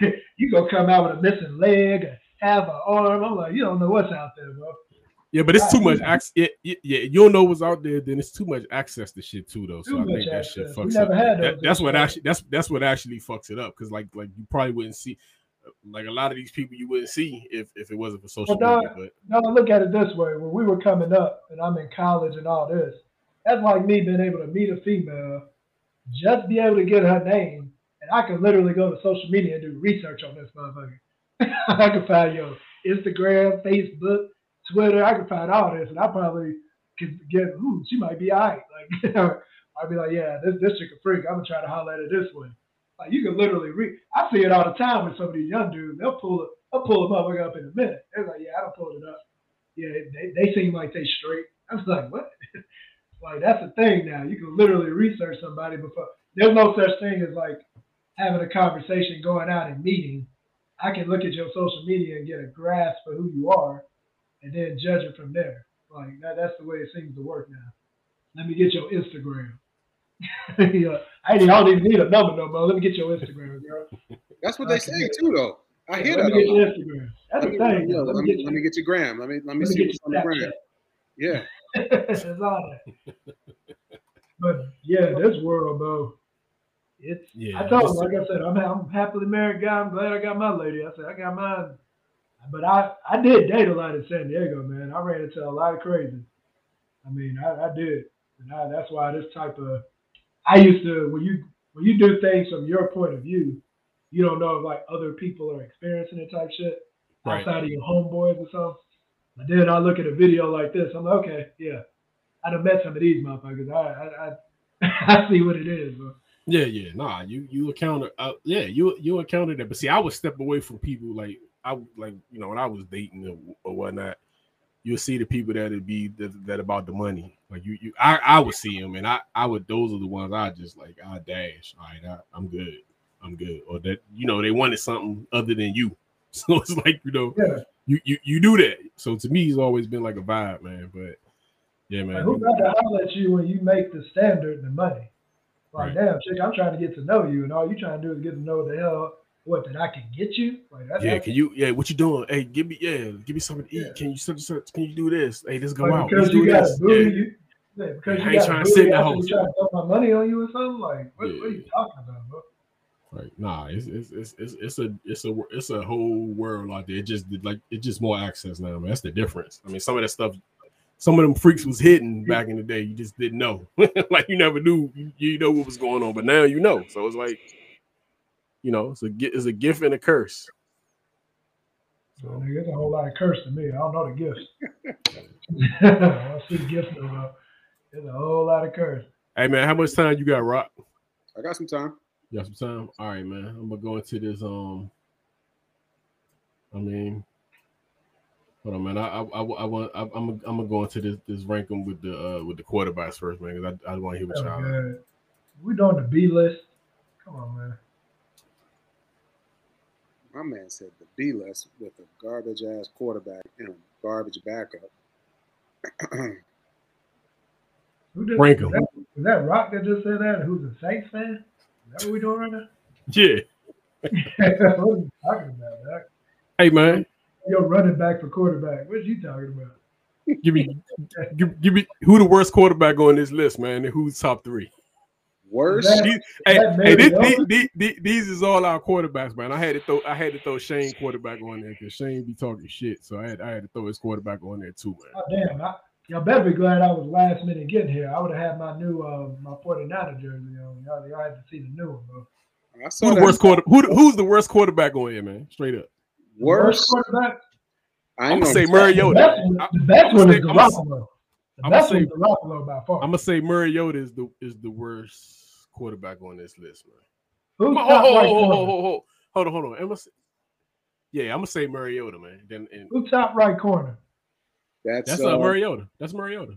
you, you gonna come out with a missing leg, or half an arm. I'm like, you don't know what's out there, bro. Yeah, but it's too much Yeah. access. Yeah, yeah, yeah, you don't know what's out there. Then it's too much access to shit too, though. So Too I think that shit fucks never up. had That- that's what actually that's that's what actually fucks it up. Because like like you probably wouldn't see like a lot of these people you wouldn't see if if it wasn't for social Well, media. no, But no, look at it this way. When we were coming up and I'm in college and all this, that's like me being able to meet a female, just be able to get her name, and I could literally go to social media and do research on this motherfucker. I could find your Instagram, Facebook, Twitter. I could find all this, and I probably could get, ooh, she might be all right. Like, I'd be like, yeah, this this chick a freak. I'm gonna try to holler at her this way. Like, you can literally read. I see it all the time with some of these young dudes. They'll pull it. I'll pull a motherfucker up in a minute. They're like, yeah, I don't pull it up. Yeah, they, they seem like they straight. I was like, what? like that's the thing now. You can literally research somebody before. There's no such thing as like having a conversation, going out and meeting. I can look at your social media and get a grasp of who you are, and then judge it from there. Like that, that's the way it seems to work now. Let me get your Instagram. I, I don't even need a number no more. Let me get your Instagram, girl. That's what they say too, though. I hear Let that. me a get lot. your Instagram. That's Let the me, thing. Let let, me let me get your gram. Let me let me Let see what's on the gram. Yeah. That's all that. But yeah, this world, bro. It's Yeah, I told him, like I said, I'm I'm happily married guy. I'm glad I got my lady. I said I got mine. But I I did date a lot in San Diego, man. I ran into a lot of crazy. I mean, I, I did, and I, that's why this type of I used to when you when you do things from your point of view, you don't know if like other people are experiencing it type shit Right. outside of your homeboys or something. But then I look at a video like this, I'm like, okay, yeah, I done met some of these motherfuckers. I I I, I see what it is, bro. Yeah, yeah, nah, you you encounter, uh, yeah, you you encountered that. But see, I would step away from people like I like you know when I was dating or, or whatnot. You'll see the people that would be that, that about the money. Like you, you, I, I would see them, and I, I would. Those are the ones I just like. I dash. All right, I, I'm good. I'm good. Or that you know they wanted something other than you. So it's like you know, Yeah. you you you do that. So to me, it's always been like a vibe, man. But yeah, man. Like, who got to holler at you when you make the standard the money? Like, Right. damn, chick, I'm trying to get to know you, and all you trying to do is get to know the hell what that I can get you. Like, that's Yeah, can you? Yeah, what you doing? Hey, give me. Yeah, give me something to eat. Can you? Can you do this? Hey, let's go like, out. because Let's you do got this. booty, Yeah. you, yeah, because Yeah, you I ain't got trying to sit in booty, the I house. think you trying to throw my money on you or something. Like, what, what are you talking about, bro? Right. Nah, it's it's, it's it's it's a it's a it's a whole world out there. It just like it's just more access now, man. That's the difference. I mean, some of that stuff, some of them freaks was hidden back in the day. You just didn't know. like you never knew. You, you know what was going on, but now you know. So it's like, you know, it's a it's a gift and a curse. So, nigga, it's a whole lot of curse to me. I don't know the gifts. I don't see the gifts no. It's a whole lot of curse. Hey man, how much time you got, Rock? I got some time. You got some time? All right, man. I'm gonna go into this. Um, I mean, hold on, man. I I, I, I want I, I'm gonna, I'm gonna go into this this ranking with the uh with the quarterbacks first, man. Because I, I want to hear what y'all. good. We doing the B list. Come on, man. My man said the B list with a garbage ass quarterback and a garbage backup. Who did, Rank is 'em. that, is that Rock that just said that? Who's a Saints fan? Is that what we doing right now? Yeah. what are you talking about, Doc? Hey man, Yo, running back for quarterback. What are you talking about? give me, give, give me who the worst quarterback on this list, man, and who's top three? Worst? That- These- hey, that hey, this, these, these, these is all our quarterbacks, man. I had to throw, I had to throw Shane quarterback on there because Shane be talking shit, so I had, I had to throw his quarterback on there too, man. Oh, damn. I, y'all better be glad I was last minute getting here. I would have had my new uh, my 49er jersey on. Y'all, y'all had to see the new one, bro. I saw Who the that. worst quarter? Who, who's the worst quarterback on here, man? Straight up. Worst? quarterback? I I'm gonna say gonna- Mariota. The best one, I- the best I'ma say- is I'ma- Garoppolo. The I'ma say- is Garoppolo by far. I'm gonna say Mariota is the is the worst quarterback on this list, man. Who's Hold, top hold, right hold, hold, corner? hold, hold, hold on, hold on. I'm gonna say, yeah, I'm gonna say Mariota, man. Then and Who's top right corner? That's, that's uh, uh, Mariota. That's Mariota.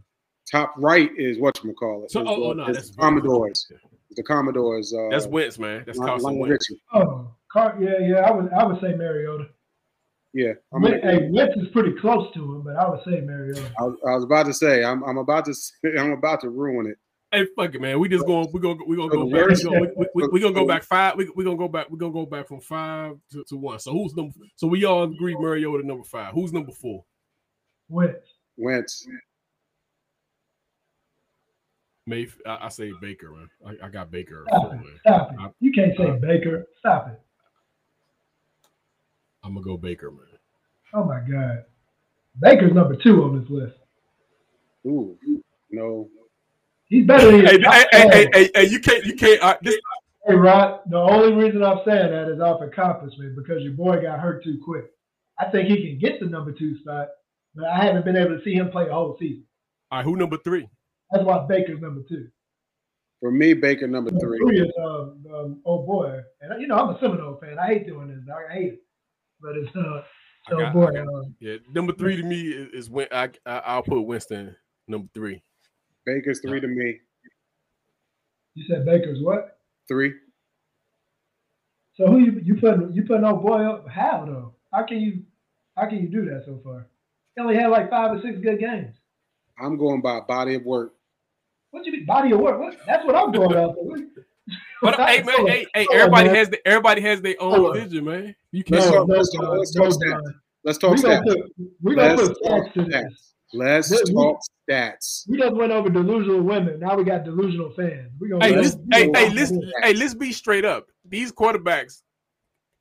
top right is what you call it. So- oh, oh, no, that's- the Commodores. The Commodores. Uh, That's Wentz, man. That's Lon- Carson Lionel Wentz. Oh, Car- yeah, yeah. I would I would say Mariota. Yeah, I'm Wentz, gonna- hey, Wentz is pretty close to him, but I would say Mariota. I was, I was about to say I'm, I'm about to say, I'm about to ruin it. Hey, fuck it, man. We just going. We gonna we gonna go back. We worst- gonna, we, we, we gonna go back five. We we gonna go back. We gonna go back from five to, to one. So who's number? So we all agree Mariota number five. Who's number four? Wentz. Wentz. Mayf. I, I say Baker, man. I, I got Baker. Stop it. Stop it. I, You can't say uh, Baker. Stop it. I'm gonna go Baker, man. Oh my God. Baker's number two on this list. Ooh, no. He's better than Hey, hey, hey, hey, hey, hey, you can't, you can't. Uh, this, Hey, Rod, the only reason I'm saying that is off accomplishment because your boy got hurt too quick. I think he can get the number two spot, but I haven't been able to see him play a whole season. all right, who number three? That's why Baker's number two. For me, Baker number Number three. three is um, um, oh boy, and you know I'm a Seminole fan. I hate doing this. dog. I hate it, but it's uh, I oh got- boy. Got- um, yeah, number three to me is, is when I, I I'll put Winston number three. Baker's three to me. you said Baker's what? Three. So who you you putting you putting old boy up? How though? How can you how can you do that so far? He only had like five or six good games. I'm going by body of work. What you mean body of work? What? That's what I'm going out for. But hey, man, hey, hey, Hold on, everybody has the, everybody has their own Hold on. vision, man. You Let's can't. talk, no, let's talk, let's talk stats. Let's talk We gonna stats. put we gonna Let's put talk stats stats. Let's We- we- talk stats. We just went over delusional women. Now we got delusional fans. We gonna Hey, let's, let's, hey, hey, rock let's, hey, let's be straight up. These quarterbacks,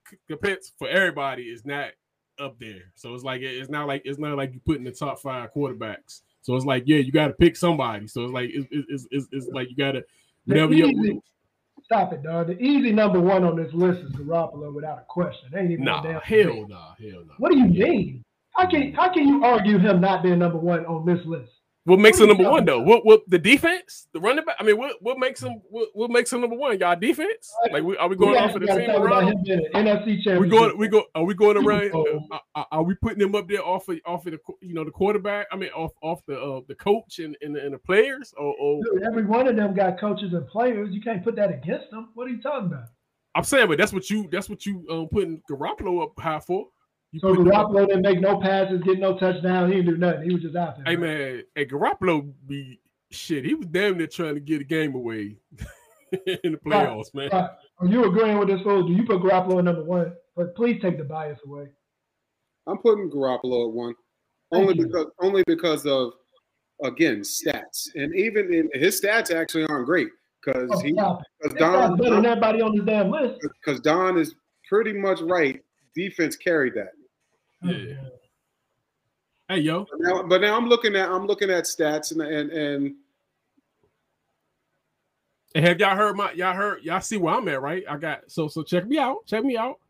c- compared for everybody, is not up there. So it's like it's not like it's not like you put in the top five quarterbacks. So it's like yeah, you got to pick somebody. So it's like it's, it's, it's, it's like you got to whatever you. easy, stop it, dog. The easy number one on this list is Garoppolo without a question. Ain't even Nah, no damn hell nah, hell nah. What do you mean? How can how can you argue him not being number one on this list? What makes him number one though? What what the defense, the running back? I mean, what what makes him what, what makes him number one? Y'all defense? Like, we, are we going we off of the team about around? NFC We going we go are we going around? Uh, are, are we putting them up there off of off of the you know the quarterback? I mean, off off the uh, the coach and and, the- and the players? Or, or Dude, every one of them got coaches and players. You can't put that against them. What are you talking about? I'm saying, but that's what you that's what you um putting Garoppolo up high for. You So putting him up- Garoppolo didn't make no passes, get no touchdown. He didn't do nothing. He was just out there. Hey right? man, hey Garoppolo be shit. He was damn near trying to get a game away in the playoffs, man. Right. Are you agreeing with this fool? Do you put Garoppolo at number one? But please take the bias away. I'm putting Garoppolo at one, only because only because of again stats, and even in his stats actually aren't great because Oh, he because That's Don better than everybody on this damn list. because Don is pretty much right. Defense carried that. Yeah. Hey yo, But now, but now I'm looking at I'm looking at stats and and and And have y'all heard my y'all heard y'all see where I'm at, right? I got so so check me out. Check me out.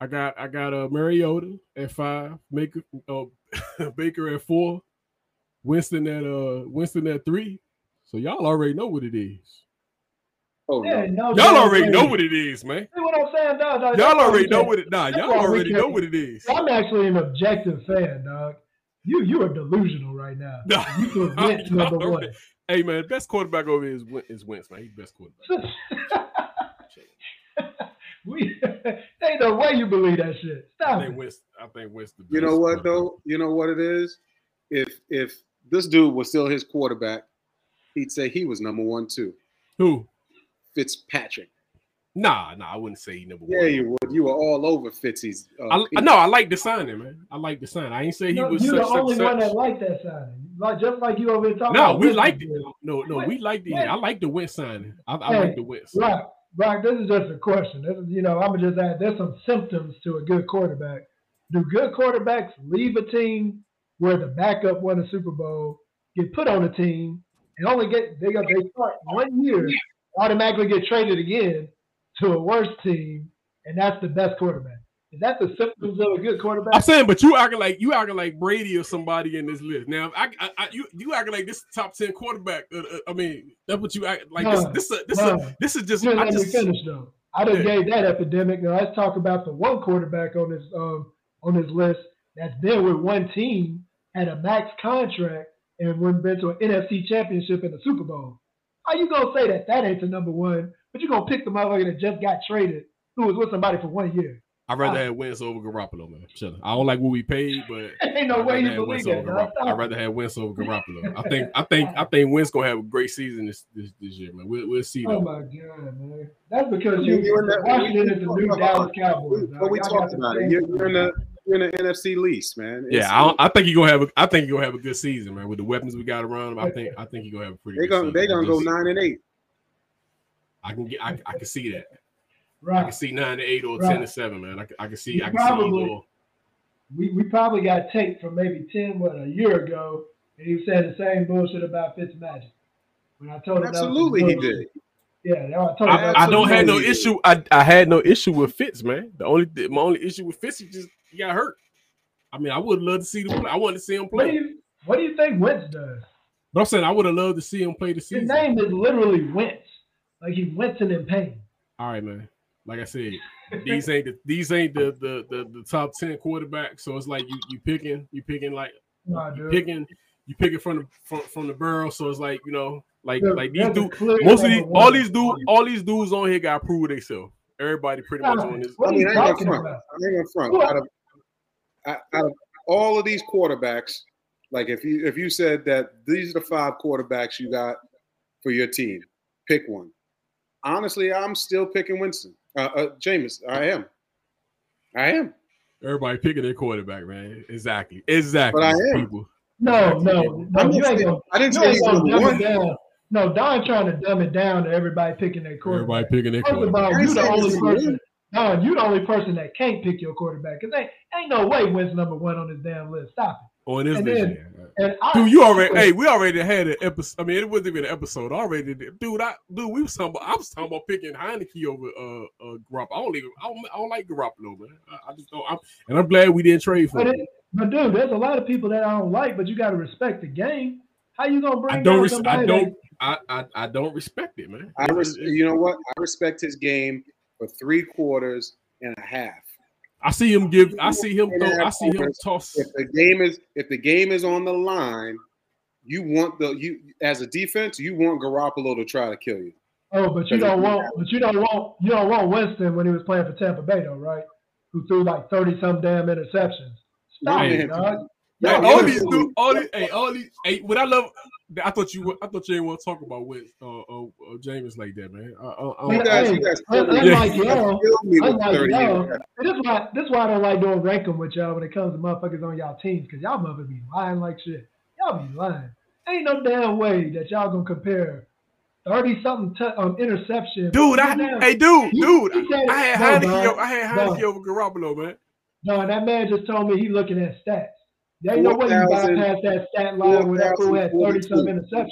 I got I got uh Mariota at five, Baker uh, Baker at four, Winston at uh Winston at three. So y'all already know what it is. Oh Yeah, no Y'all already know what it is, man. See what I'm saying, dog? dog? Y'all already we know what it nah, y'all already know what it is. I'm actually an objective fan, dog. You you are delusional right now. Nah, You put Wentz y'all number already- one. Hey man, best quarterback over here is Win- is Wentz, man. He's best quarterback. We ain't no way you believe that shit. Stop I think it. Wentz. I think Wentz. The You know what though? You know what it is? If if this dude was still his quarterback, he'd say he was number one too. Who? Fitzpatrick. Nah, nah, I wouldn't say he number Yeah, one. you would. You were all over Fitzy's. Uh, I, I know. I like the signing, man. I like the sign. I ain't say he No, was you're such the only such. one that liked that signing. Like just like you over here talking No, about. we liked it. did. No, no, we liked it. I like the Wentz signing. I, I Hey, like the Wentz. Rock, Rock, this is just a question. This is, you know, I'm just add. There's some symptoms to a good quarterback. Do good quarterbacks leave a team where the backup won a Super Bowl, get put on a team, and only get they got they start one year, automatically get traded again to a worse team, and that's the best quarterback? Is that the symptoms of a good quarterback? I'm saying, but you acting like you acting like Brady or somebody in this list. Now, I, I, I you you acting like this top ten quarterback. Uh, uh, I mean, that's what you act like. Nah, this, this, a, this, nah. a, this is just. You I let just me finish though. I done Yeah. gave that epidemic. Now let's talk about the one quarterback on this um on this list that's been with one team, had a max contract, and went been to an NFC championship and a Super Bowl. How you gonna say that that ain't the number one, but you gonna pick the motherfucker that just got traded, who was with somebody for one year? I'd rather ah. have Wentz over Garoppolo, man. Shut. I don't like what we paid, but Ain't no I'd way rather you have believe that. over dog. Garoppolo. I'd rather have Wentz over Garoppolo. I think I think I think Wentz gonna have a great season this this, this year, man. We'll, we'll see Oh though. my god, man. That's because you mean, you're in the- Washington is the we- new Dallas Cowboys. What we dog. Y'all got talked about it. You're, you're in the you're in the NFC least, man. It's- Yeah, I, don't- I think he gonna have. A, I think he gonna have a good season, man. With the weapons we got around him, I think I think he gonna have a pretty. They good gonna season. they gonna go Just- nine and eight. I can get. I, I can see that. Right. I can see nine to eight or Right. ten to seven, man. I, can- I can see. You I can see probably- either. or. we, we probably got tape from maybe 10, what, a year ago, and he said the same bullshit about Fitzmagic. When I told him Absolutely, he did. Yeah, I told I, I don't have no issue. I, I had no issue with Fitz, man. The only my only issue with Fitz is just he got hurt. I mean, I would love to see the play. I want to see him What play. do you What do you think Wentz does? But I'm saying I would have loved to see him play the season. His name is literally Wentz. Like he's Winston in pain. All right, man. Like I said, these ain't the these ain't the the the, the top ten quarterbacks. So it's like you you picking you picking like Nah, you dude. picking you picking from the from, from the barrel. So it's like you know like Look, like these that's a dudes. Most of these all these dudes all these dudes on here got to prove themselves. Everybody pretty much on this. I mean, I ain't gonna front. I ain't gonna front. Out of, out out of all of these quarterbacks, like if you if you said that these are the five quarterbacks you got for your team, pick one. Honestly, I'm still picking Winston. Uh, uh Jameis, I am. I am. Everybody picking their quarterback, man. Exactly, exactly. But I am. People. No, no, I no. didn't You ain't say- gonna, I didn't you say ain't he's gonna dumb one. it down. No, Don trying to dumb it down to everybody picking their quarterback. Everybody picking their First of quarterback. all, you the only person. One. Don, you the only person that can't pick your quarterback. Cause ain't ain't no way Wentz number one on this damn list. Stop it. On this And list, then- yeah. it. And I, Dude, you already. Hey, we already had an episode. I mean, it wasn't even an episode. Already, dude. I, dude, we was talking about. I was talking about picking Heinicke over uh, uh Garoppolo. I don't even. I don't, I don't like Garoppolo, man. I, I just don't. I'm, and I'm glad we didn't trade for But, him. it, but dude, there's a lot of people that I don't like, but you got to respect the game. How you gonna bring I don't. Res- I don't. I, I, I don't respect it, man. I res- you know what? I respect his game for three quarters and a half. I see him give. I see him Three and a throw. I see him toss. If the game is if the game is on the line, you want the you as a defense, you want Garoppolo to try to kill you. Oh, but you don't want, but you don't want, you don't want Winston when he was playing for Tampa Bay, though, right? Who threw like thirty some damn interceptions. Stop Man. it, dog. Hey, Y'all all these dudes, all these, hey, all these, hey, what I love, I thought you, I thought you didn't want to talk about with uh, uh, uh James like that, man. I, I, I, You guys, you guys killed me. Unlike You y'all, killed me with unlike 30 y'all, years. and this why this why I don't like doing ranking with y'all when it comes to motherfuckers on y'all teams, because y'all motherfuckers be lying like shit. Y'all be lying. Ain't no damn way that y'all gonna compare thirty something t- um, interception. dude, I, Damn. hey, dude, You- dude, you said- I had No, Heinicke, dog. over, I had Dog. Heinicke over Garoppolo, man. No, that man just told me he looking at stats. There ain't no way you bypass that stat line where that fool had 30 some interceptions.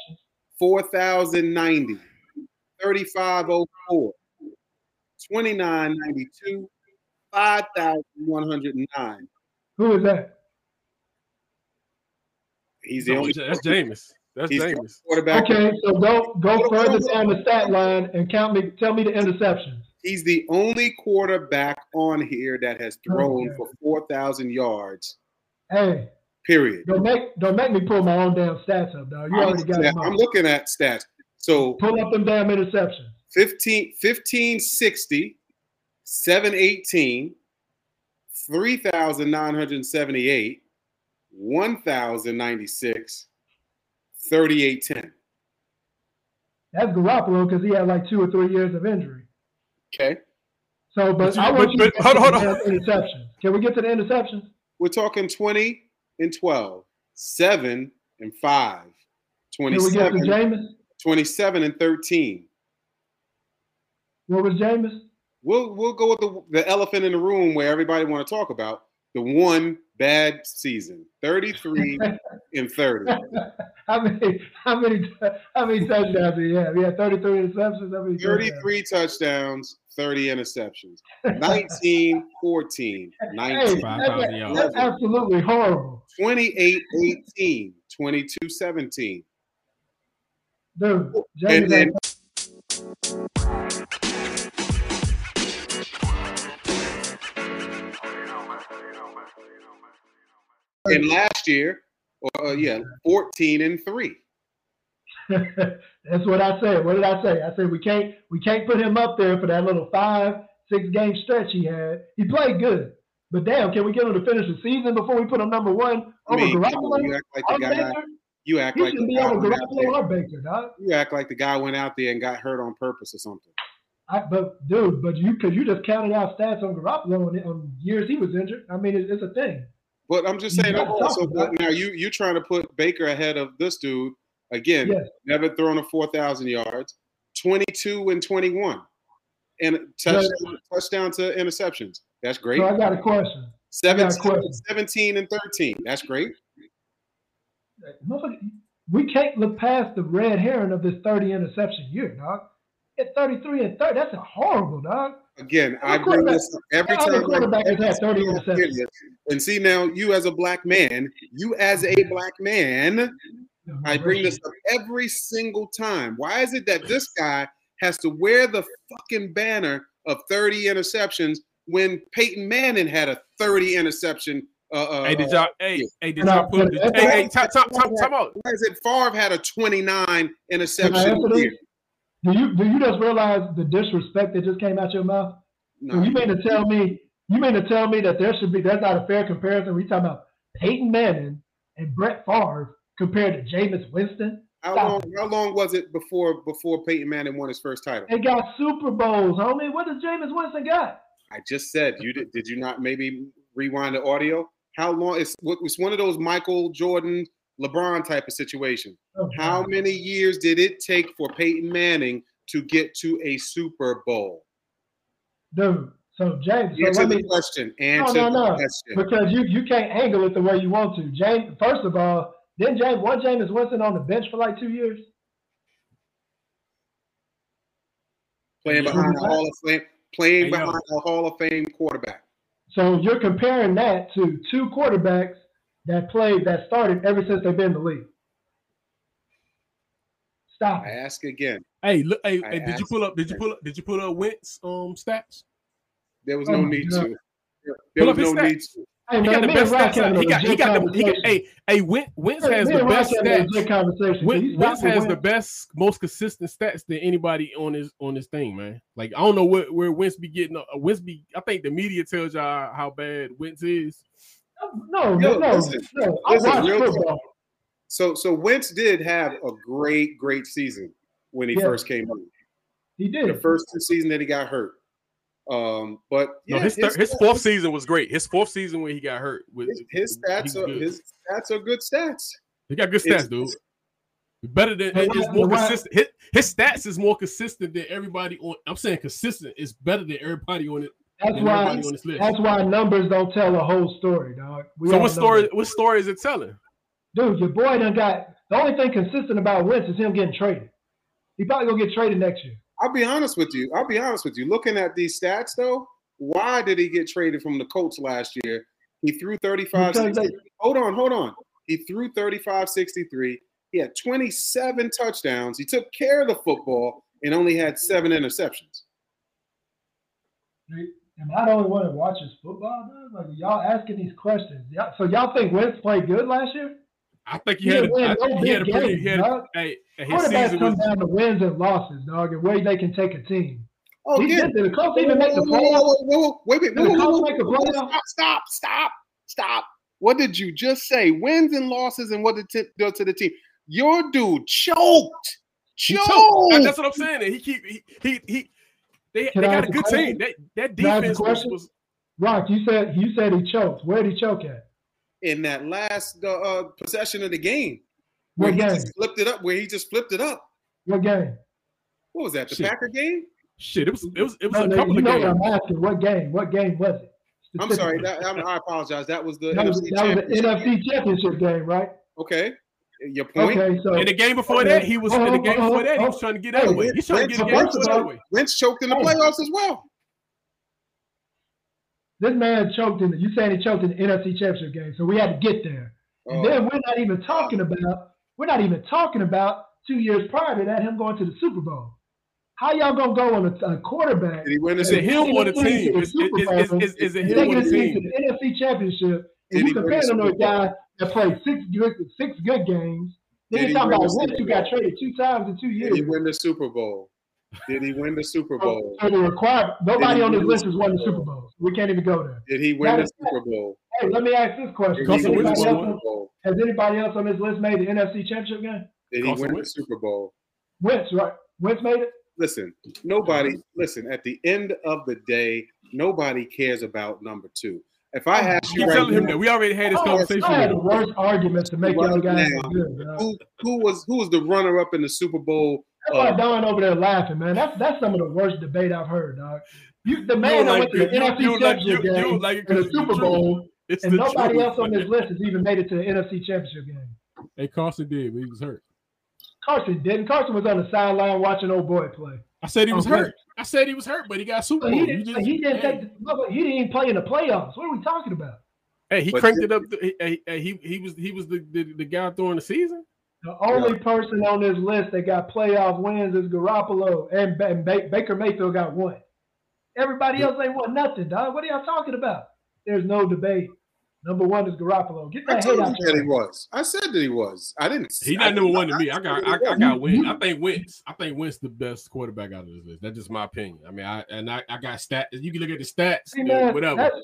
4,090, 3504, 2992, 5,109. Who is that? He's the No, only that's Jameis. That's he's the Jameis. quarterback. Okay, so go go Hold on, further down the stat line and count me. Tell me the interceptions. He's the only quarterback on here that has thrown Okay. for 4,000 yards. Hey, Period. don't make don't make me pull my own damn stats up, dog. You I'm, already got looking at- them I'm looking at stats. So Pull up them damn interceptions. 15, 1560, 718, 3,978, 1,096, 3810. That's Garoppolo because he had like two or three years of injury. Okay. So, but, But- I want you to but- hold on, hold to the interceptions. Can we get to the interceptions? We're talking 20 and 12, 7 and 5, Can we get 27, 27 and 13. What was Jameis? We'll we'll go with the the elephant in the room where everybody want to talk about the one bad season, 33 and 30. How many? How many? How many touchdowns did he have? He had 33 interceptions. How many? 33 touchdowns, 30 interceptions. 19, 14, Hey, 19, that's, that's absolutely horrible, 28, 18, 22, 17. dude. And Jameis then and last year, or uh, yeah, 14 and 3. That's what I said. What did I say? I said we can't we can't put him up there for that little five six game stretch he had. He played good, but damn, can we get him to finish the season before we put him number one I over mean, Garoppolo? you act like the guy Baker? you act He like the guy went out Garoppolo or there, Baker, dog. you act like the guy went out there and got hurt on purpose or something. I, but dude, but you because you just counted out stats on Garoppolo on, on years he was injured. I mean, it's, it's a thing. But I'm just saying overall, so now you you trying to put Baker ahead of this dude again. Yes. Never thrown a four thousand yards, twenty two and twenty one, and touchdown, touchdown to interceptions. That's great. So I got a question. I got a 17, question. 17 and thirteen. That's great. We can't look past the red herring of this 30 interception year, dog. At 33 and 30, that's a horrible, dog. Again, What I bring quarterback- this up every what other time. quarterback has every had 30 time I hear interceptions? this. And see now, you as a black man, you as a black man, I bring this up every single time. Why is it that this guy has to wear the fucking banner of 30 interceptions when Peyton Manning had a 30 interception? Uh, uh, Hey, did y'all? Hey, hey, did No, y'all put? but- Hey, hey, time, time, time, time out. Why is it Favre had a 29 Can I interception answer this? year? Do you do you just realize the disrespect that just came out your mouth? So No. you mean to tell me you mean to tell me that there should be that's not a fair comparison? We talking about Peyton Manning and Brett Favre compared to Jameis Winston? How Stop long? it. How long was it before before Peyton Manning won his first title? They got Super Bowls, homie. What does Jameis Winston got? I just said you did. Did you not maybe rewind the audio? How long? It's it's one of those Michael Jordan, LeBron type of situation. Oh, How many years did it take for Peyton Manning to get to a Super Bowl? Dude, so James, so Answer let the me question. no, Answer no, the no, question. because you you can't angle it the way you want to. James, first of all, then James, one Jameis Winston on the bench for like two years. Playing behind a Hall of Fame, playing behind a Hall of Fame quarterback. So you're comparing that to two quarterbacks that played that started ever since they've been in the league. Stop. I ask again. Hey, look. Hey, hey, did you pull up? Did you pull up? Did you pull up Wentz um stats? There was Oh no my need God. to. There Pull was up his no need stats. to. Hey, He man, got the best stats. He got. He legit got the. He got. Hey, hey, Wentz, Wentz has and the best having a stats. conversation. Can Wentz, you Wentz has the best, most consistent stats than anybody on his on this thing, man. Like I don't know where where Wentz be getting. Uh, Wentz be. I think the media tells y'all how bad Wentz is. No, Yo, no, listen, no. Listen, watch real football. So so Wentz did have a great, great season when he Yeah. first came up. He did The first two seasons that he got hurt. Um, but No, yeah, his thir- his fourth season was great. His fourth season when he got hurt, was, his, his stats was are good. his stats are good stats. He got good It's- stats, dude. Better than But it's why- more but consistent. His, his stats is more consistent than everybody on. I'm saying consistent is better than everybody on it. That's than why. on this list. That's why numbers don't tell a whole story, dog. We so all what know story? that. What story is it telling? Dude, your boy done got the only thing consistent about Wentz is him getting traded. He probably gonna get traded next year. I'll be honest with you. I'll be honest with you. Looking at these stats though, why did he get traded from the Colts last year? He threw 35 Because they- 63. Hold on, hold on. He threw 35 63. He had 27 touchdowns. He took care of the football and only had seven interceptions. Am I the only one that watches football? Dog? Like y'all asking these questions. Y'all, so y'all think Wentz played good last year? I think he He had. didn't A, win no think he had a big pretty. games, He had, dog. hey, his Quarterbacks season come was. down to wins and losses, dog, and where they can take a team. Oh, He yeah. did. Did the Colts even make the Whoa, whoa, playoffs? Wait, wait, Did whoa, the whoa, Colts make the playoffs? Stop, stop, stop, stop. What did you just say? Wins and losses, and what did it do to the team? Your dude choked. Choked. choked. That's what I'm saying. He keep he he, he they, Can they got a a good question? team. That that Can I ask a defense was, was Rock, you said you said he choked. Where did he choke at? in that last uh, uh, possession of the game. What Where he game? just flipped it up. Where he just flipped it up. What game? What was that? The Shit. Packer game? shit. It was it was it was No, a no, couple you of know games. what I'm asking. What game? What game was it? I'm sorry. That, I'm, I apologize. That was the That was, NFC that was the. NFC Championship game, right? Okay. Your point. Okay, so In the game before okay. that, he was in the Oh, game oh, before that, he oh, was trying to get hey, that away. He's trying to get the game Wentz, before that away. Wentz choked in the playoffs as well. This man choked in. The, you saying he choked in the NFC Championship game, so we had to get there. And Oh. then we're not even talking about. We're not even talking about two years prior to that him going to the Super Bowl. How y'all gonna go on a, a quarterback? Did he win the Is it him Bowl? or the team? to Is, Super is, is, is, is it him taking or the the team to the NFC Championship, and he you win the comparing him to a Super guy that played six good, six good games. Then Did you he talking win about the Wentz, Super who got Bowl? traded two times in two years. Did he win the Super Bowl? Did he win the Super Bowl? So the required nobody on this list has won the Super Super Bowl. We can't even go there. Did he win Matter the Super Bowl? Hey, let me ask this question: Has he win the anybody, else, has anybody else on this list made the NFC Championship game? Did he Carson win the Super Bowl? Wentz, right? Wentz made it. Listen, nobody. Listen. At the end of the day, nobody cares about number two. If I ask you Keep right telling him that. We already had this Oh, conversation. I had the worst arguments to make y'all Right guys good. who who was who was the runner up in the Super Bowl? That's why Uh, Don over there laughing, man. That's that's some of the worst debate I've heard, dog. You, the man don't that went to the. You- NFC you Championship you- you game like it and 'cause the Super truth. Bowl, It's and nobody truth, else on this list has even made it to the NFC Championship game. Hey, Carson did, but he was hurt. Carson didn't. Carson was on the sideline watching old boy play. I said he was Okay. hurt. I said he was hurt, but he got Super But Bowl. he didn't, just- he didn't hey. take he didn't even play in the playoffs. What are we talking about? Hey, he But cranked it up. He, hey, hey, he he was he was the, the, the guy throwing the season. The only person on this list that got playoff wins is Garoppolo, and, and Ba- Baker Mayfield got one. Everybody else ain't won nothing, dog. What are y'all talking about? There's no debate. Number one is Garoppolo. Get I that told hate you out that your he was. I said that he was. I didn't. He's I not number didn't- one to me. I got I, I got he Wentz. I think Wentz. I think Wentz the best quarterback out of this list. That's just my opinion. I mean, I and I, I got stats. You can look at the stats. See, uh, man, whatever. That's,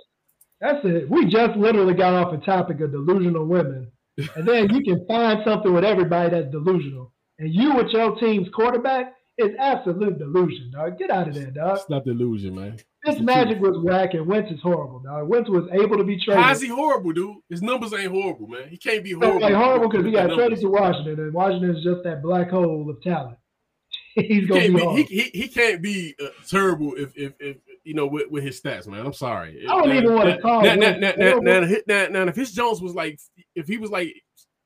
that's it. We just literally got off a topic of delusional women. And then you can find something with everybody that's delusional. And you with your team's quarterback is absolute delusion, dog. Get out of there, dog. It's not delusion, man. This magic was whack and Wentz is horrible, Now Wentz was able to be traded. How's he horrible, dude? His numbers ain't horrible, man. He can't be horrible. like horrible because he got traded to Washington, and Washington is just that black hole of talent. He's gonna can't be, be, he, he, he can't be uh, terrible if, if if you know with, with his stats, man. I'm sorry. I don't Now- even wanna call now, now, now, now, now, now, if his Jones was like if he was like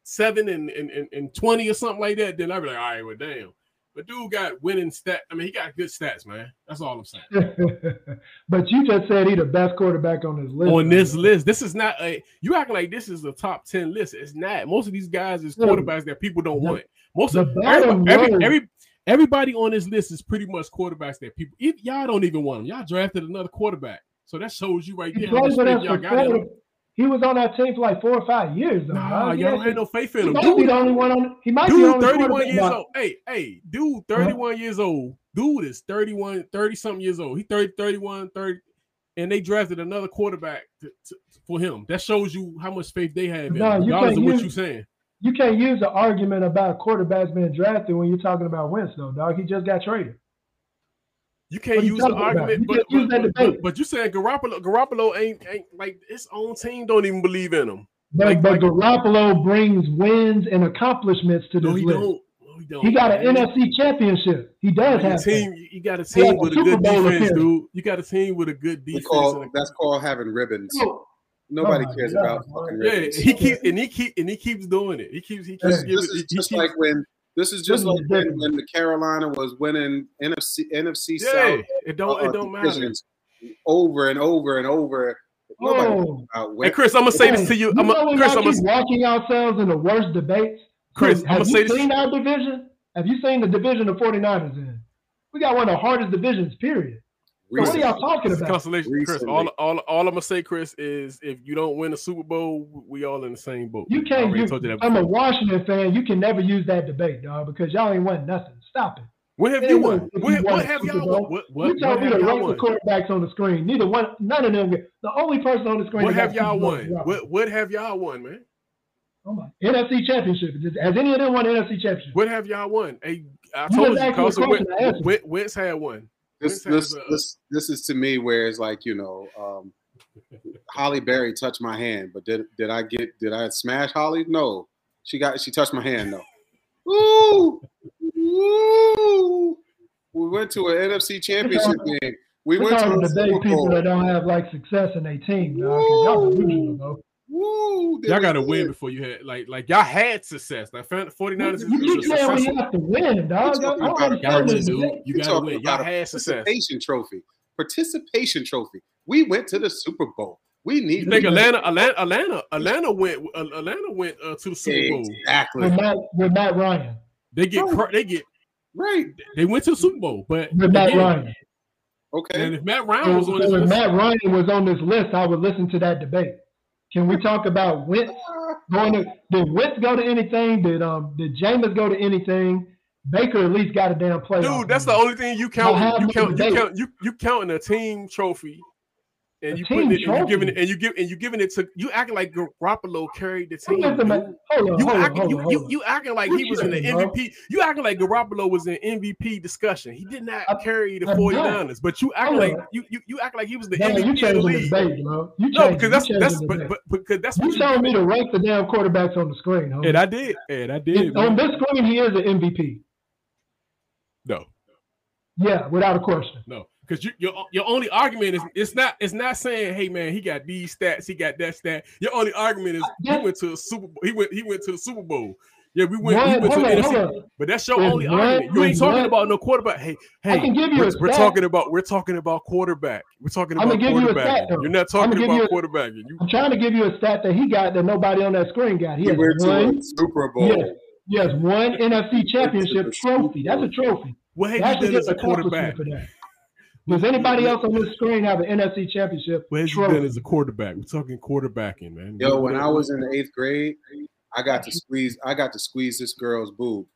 seven and, and, and, and twenty or something like that, then I'd be like, all right, well, damn. But dude got winning stat. I mean, he got good stats, man. That's all I'm saying. but you just said he the best quarterback on this list. On this list, this is not a you acting like this is a top ten list. It's not. Most of these guys is quarterbacks that people don't want. Most the of everybody, every, every everybody on this list is pretty much quarterbacks that people if y'all don't even want them. Y'all drafted another quarterback, so that shows you right there how much played with faith us y'all got in four. him. He was on that team for like four or five years. Though, Nah, dog. y'all have no faith in him. he might be the only one on. He might be the dude only 31 quarterback years old. Hey, hey, dude, 31 years old. Dude is 31, 30 something years old. He 30, 31, 30, and they drafted another quarterback to, to- for him. That shows you how much faith they have in No, him, you regardless of what use- you saying. You can't use the argument about quarterbacks being drafted when you're talking about Wentz, though, dog. He just got traded. You can't you use the argument, You but, can't use but, but, but, but you said Garoppolo, Garoppolo ain't, ain't like his own team don't even believe in him. But, Like- but like- Garoppolo brings wins and accomplishments to this No, he list. don't. No, he don't. He got an man. NFC championship. He does You got have a team. that. You got a team with a Super good Bowl defense, appearance. dude. You got a team with a good defense. call and a- that's called having ribbons. Nobody Oh cares God, about man. fucking Yeah, ribbons. he keeps and he keep and he keeps doing it. He keeps he keeps This, giving. this is he just keeps- like when this is just This like when, when the Carolina was winning NFC NFC yeah, South it don't uh, it don't matter. over and over and over. Oh. cares about Hey Chris, I'm gonna say this to you. you I'm know a, Chris, y'all I'm gonna keep walking ourselves in the worst debates? Chris, So I'ma have you seen our division? Have you seen the division the 49ers in? We got one of the hardest divisions, period. So what are y'all talking about? consolation, Chris. All, all, all I'm gonna say, Chris, is if you don't win a Super Bowl, we all in the same boat. You can't already use, told you that I'm a. Washington fan. You can never use that debate, dog, because y'all ain't won nothing. Stop it. What have you won? What, you won what have y'all won? What, you what, told what me have to y'all rank the won? quarterbacks on the screen. Neither one, none of them. Get, the only person on the screen. What have y'all won? What what have y'all won, man? Oh my. NFC Championship. Has any of them won NFC Championship? What have y'all won? Hey, I You told you, asked Carson question, Wentz, I answered. Wentz, Wentz had one. This Wentz this this this is to me where it's like you know, um, Halle Berry touched my hand, but did did I get did I smash Halle? No, she got she touched my hand though. Woo! Woo! We went to an NFC Championship game. We We're went to talking a to debate people that don't have like success in their team, dog. 'cause Y'all delusional, bro. Woo! Y'all got to win before you had like like y'all had success. Like 49ers is, You keep is a saying we have to win, dog. We're I talking don't about a Gotta understand win, dude. You gotta win. Y'all about a had success. participation trophy. Participation trophy. We went to the Super Bowl. We need. You think Atlanta, Atlanta, Atlanta, Atlanta went, uh, Atlanta went uh, to the Super Bowl. Exactly. With Matt, with Matt Ryan. They get, cr- they get, right. They went to the Super Bowl, but With Matt again, Ryan. Okay. And if Matt Ryan was So, on so this if list, Matt Ryan was on this list, I would listen to that debate. Can we talk about Wentz going to did Wentz go to anything? Did um did Jameis go to anything? Baker at least got a damn playoff. dude, that's the only thing you count. You count. You count. You you counting a team trophy, and you putting it, and you giving it, and you give, and you giving it to you acting like Garoppolo carried the team. Listen, man. Hold You on, acting, you, you, you acting like What he was in the bro? MVP. You acting like Garoppolo was in MVP discussion. He did not carry the I'm 49ers, but you acting like you, you you act like he was the MVP you of the the debate, bro. You no, because that's that's but, but because that's You me to rank the damn quarterbacks on the screen, homie. And I did, and I did. On this screen, he is an MVP. No, Yeah, without a question. no, because you, your your only argument is it's not it's not saying hey man he got these stats he got that stat. Your only argument is he went to a Super Bowl. He went he went to the Super Bowl. Yeah, we went. he One- went to the on, NFC. But that's your There's only one- argument. You ain't talking one- about no quarterback. Hey, hey, can give you we're, a we're talking about we're talking about quarterback. We're talking I'm about gonna give you a stat. quarterback. though. You're not talking gonna you about a- quarterbacking. You I'm trying to give you a stat that he got that nobody on that screen got. He He has went to one. a Super Bowl. Yes, yes, one NFC championship trophy. That's a trophy. What have That you should done get as a accomplishment quarterback? For that. Does anybody else on this screen have an NFC championship What have you trophy? done as a quarterback? We're talking quarterbacking, man. Yo, when I was in the eighth grade, I got to squeeze. I got to squeeze this girl's boob.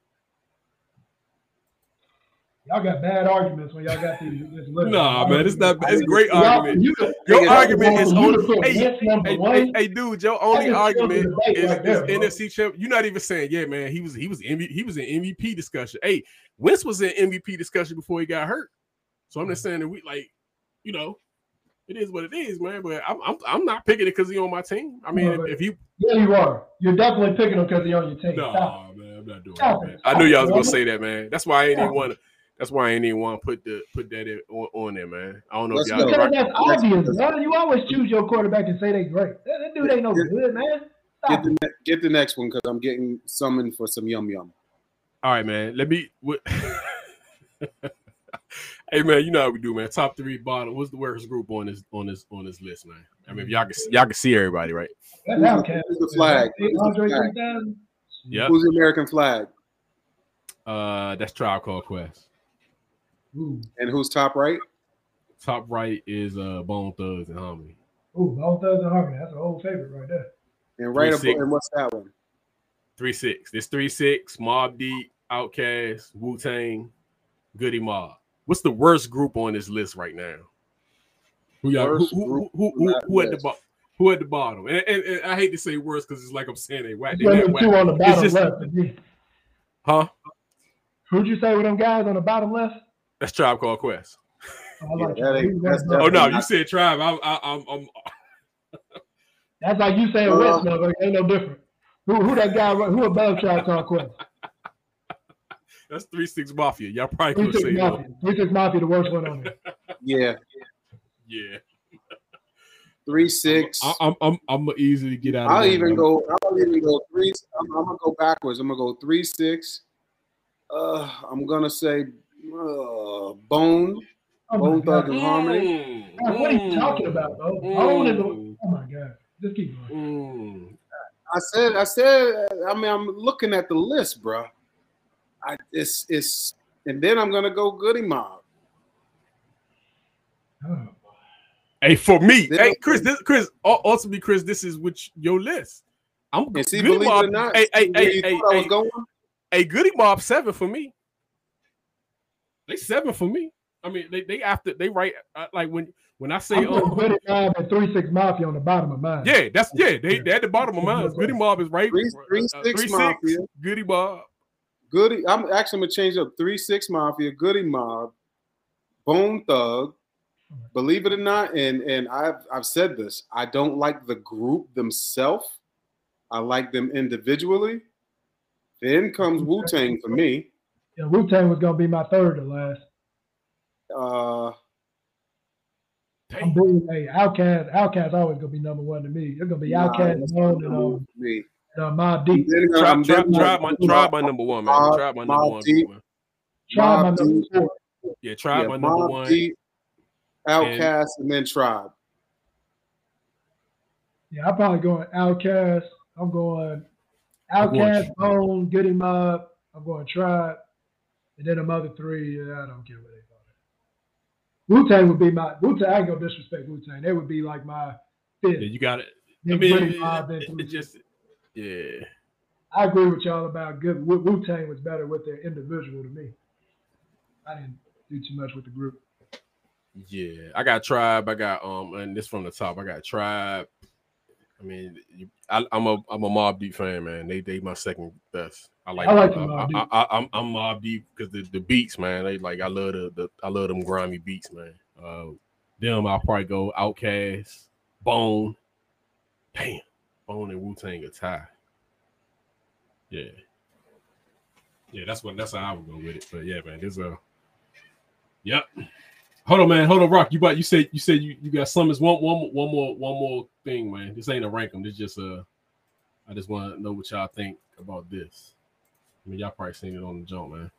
Y'all got bad arguments when y'all got these. This list. Nah, man, it's not. It's great Y'all- argument. you Your y'all argument is could only. Hey, hey, hey, hey, dude, your only just killed the argument is, right there, is bro. NFC champ. You're not even saying, yeah, man, he was he was MV, he was in MVP discussion. Hey, Wentz was in MVP discussion before he got hurt. So I'm just saying that we like, you know, it is what it is, man. But I'm I'm, I'm not picking it because he's on my team. I mean, No, if, if you Yeah, you are. You're definitely picking them because they're on your team. no, Stop. man, I'm not doing Stop that, it. man. I knew y'all was gonna say that, man. That's why I ain't even want to. That's why I ain't even want to put the put that in, on, on there, man. I don't know Let's if y'all. go. Because that's obvious, let's- You always choose your quarterback and say they great. That, that dude ain't no good, man. Get the ne- get the next one because I'm getting summoned for some yum yum. All right, man. Let me. What, hey, man. You know how we do, man. Top three, bottom. What's the worst group on this on this on this list, man? I mean, if y'all can see- y'all can see everybody, right? That's OutKast. Who's the flag? Hey, Who's the Andre flag? 3000? Who's the American flag? Uh, that's Tribe Called Quest. Ooh, And who's top right? Top right is uh Bone Thugs and Harmony. ooh, Bone Thugs and Harmony. That's an old favorite right there. And right Three, above. six. And what's that one? Three six. This three six. Mobb Deep, OutKast, Wu Tang, Goodie Mob. What's the worst group on this list right now? Who y'all? Who Worst who, group who, who, who at the bottom? Who at the bottom? And, and, and I hate to say worst because it's like I'm saying they whack. They There's not only whack. two on the bottom just- left. Huh? Who'd you say were them guys on the bottom left? That's Tribe Called Quest. Oh, like Yeah, that ain't- that's Oh no, you said Tribe. I, I, I'm, I'm That's like you saying Uh, Wentz, motherfucker. Ain't no different. Who, who that guy? Who above Tribe Called Quest? That's three six mafia. Y'all probably Three could Six say that. Mafia. Three Six Mafia, the worst one on there. Yeah. Yeah, Three six. I, I'm, I'm, I'm gonna easily get out. of I'll there, even man. go. I'll even go three. I'm, I'm gonna go backwards. I'm gonna go three six. Uh, I'm gonna say uh, Bone, Oh my Bone Thug God. and Harmony. God, what are you talking about, bro? Bone is oh my god. Just keep going. Mm. I said. I said. I mean, I'm looking at the list, bro. I it's it's, and then I'm gonna go Goodie Mob. Oh. Hey, for me, Then- hey Chris, this Chris, ul- ultimately, Chris, this is which your list. I'm And see, Goody believe Mob. it or not, hey, hey, where hey, hey, I was hey, going? hey, Goodie Mob seven for me. They seven for me. I mean, they they after they right uh, like when when I say I'm putting um, Goodie Mob and Three Six Mafia on the bottom of mine. yeah, that's yeah, they they at the bottom of mine. Goodie Mob is right. Three, three uh, six mafia. Goodie Mob. Goody. I'm actually gonna change up three six mafia, Goodie Mob, Bone Thug. Believe it or not, and and I've I've said this. I don't like the group themselves. I like them individually. Then comes Wu Tang for me. Yeah, Wu Tang was gonna be my third to last. Uh, I'm bringing hey, OutKast. OutKast always gonna be number one to me. It's gonna be Nah, OutKast and um, me. And, uh, Mobb Deep. Then, Tribe, tribe, then tribe, my, Mobb- tribe, my number one, man. Mobb- Tribe, my number one. Deep. man. Tribe my number Deep. four. Yeah, tribe, Yeah, my number Mobb one. Deep, OutKast, and then Tribe. Yeah, I'm probably going OutKast. I'm going OutKast, Bone, Goodie Mob. I'm going Tribe, and then them other three. Yeah, I don't care what they call it. Wu Tang would be my Wu Tang. I ain't gonna disrespect Wu Tang. They would be like my fifth. Yeah, you got it. I mean, Goody it, it- it just yeah. I agree with y'all about good. Wu Tang was better with their individual to me. I didn't do too much with the group. Yeah, I got Tribe. I got um, and this from the top. I got Tribe. I mean, you, I, I'm a I'm a Mobb Deep fan, man. They they my second best. I like I like I, Deep. I, I, I'm I'm Mobb Deep because the, the beats, man. They like I love the, the I love them grimy beats, man. Uh, them I'll probably go Outkast, Bone. Damn, Bone and Wu Tang a tie. Yeah, yeah. That's what that's how I would go with it. But yeah, man, there's a Yep. Hold on, man. Hold on, Rock. You about you said you said you, you got some is one one more- one more thing, man. This ain't a rank 'em. This just a. I just want to know what y'all think about this. I mean, y'all probably seen it on the jump, man.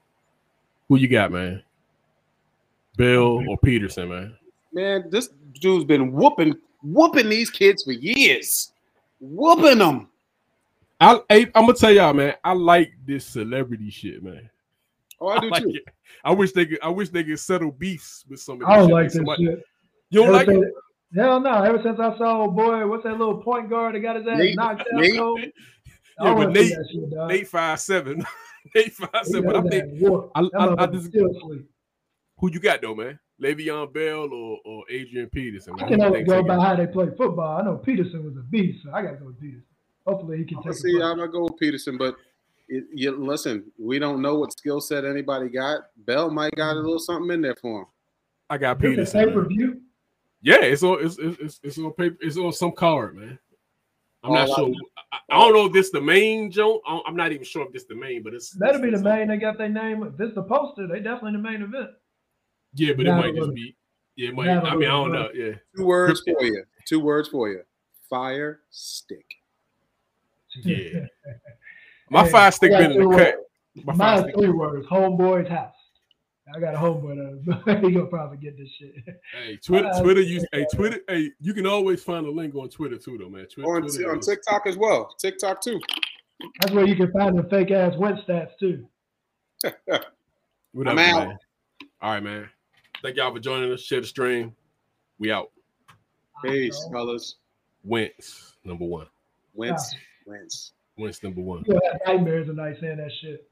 Who you got, man? Bell or Peterson, man? Man, this dude's been whooping whooping these kids for years, whooping them. I, I I'm gonna tell y'all, man. I like this celebrity shit, man. Oh, I do like too. it. I wish they could. I wish they could settle beefs with some of this I don't shit. like this Somebody- shit. You don't Ever like it? since- Hell no. Ever since I saw old boy, what's that little point guard that got his ass Nate- knocked out? Nate- cold? I Yeah, don't but Nate, shit. Nate five seven, Nate five seven. But I think ass whooped. I, I, I just who you got though, man? Le'Veon Bell or, or Adrian Peterson? I Man? can only go take by how they play football. I know Peterson was a beast, so I got to go with Peterson. Hopefully, he can take Let's see. I'm gonna go with Peterson, but it, you, listen, we don't know what skill set anybody got. Bell might got a little something in there for him. I got Peterson. pay man. per view. Yeah, it's on it's, it's, it's, it's on paper. It's on some card, man. I'm Oh, not I- sure. I, I don't know if this the main joint. I don't- I'm not even sure if this the main, but it's That'll be the main. They got their name. If this the poster, they definitely the main event. Yeah, but it might just be. Yeah, it might. now I mean, I don't know. Yeah, Two words for you. Two words for you. Fire stick. yeah. My Hey, five stick been in the two cut. words. My five Mine's stick. three words. Homeboy's house. I got a homeboy that he gonna probably get this shit. Hey, Twitter, Twitter, you, hey, Twitter, hey, you can always find a link on Twitter too, though, man. Twitter, On, Twitter on TikTok as well. TikTok too. That's where you can find the fake ass win stats too. Whatever, I'm out. man. All right, man. Thank y'all for joining us. Share the stream. We out. Peace, fellas. Wentz number one. Wentz. Ah. Wentz. Wentz number one. You gonna nightmares tonight saying that shit.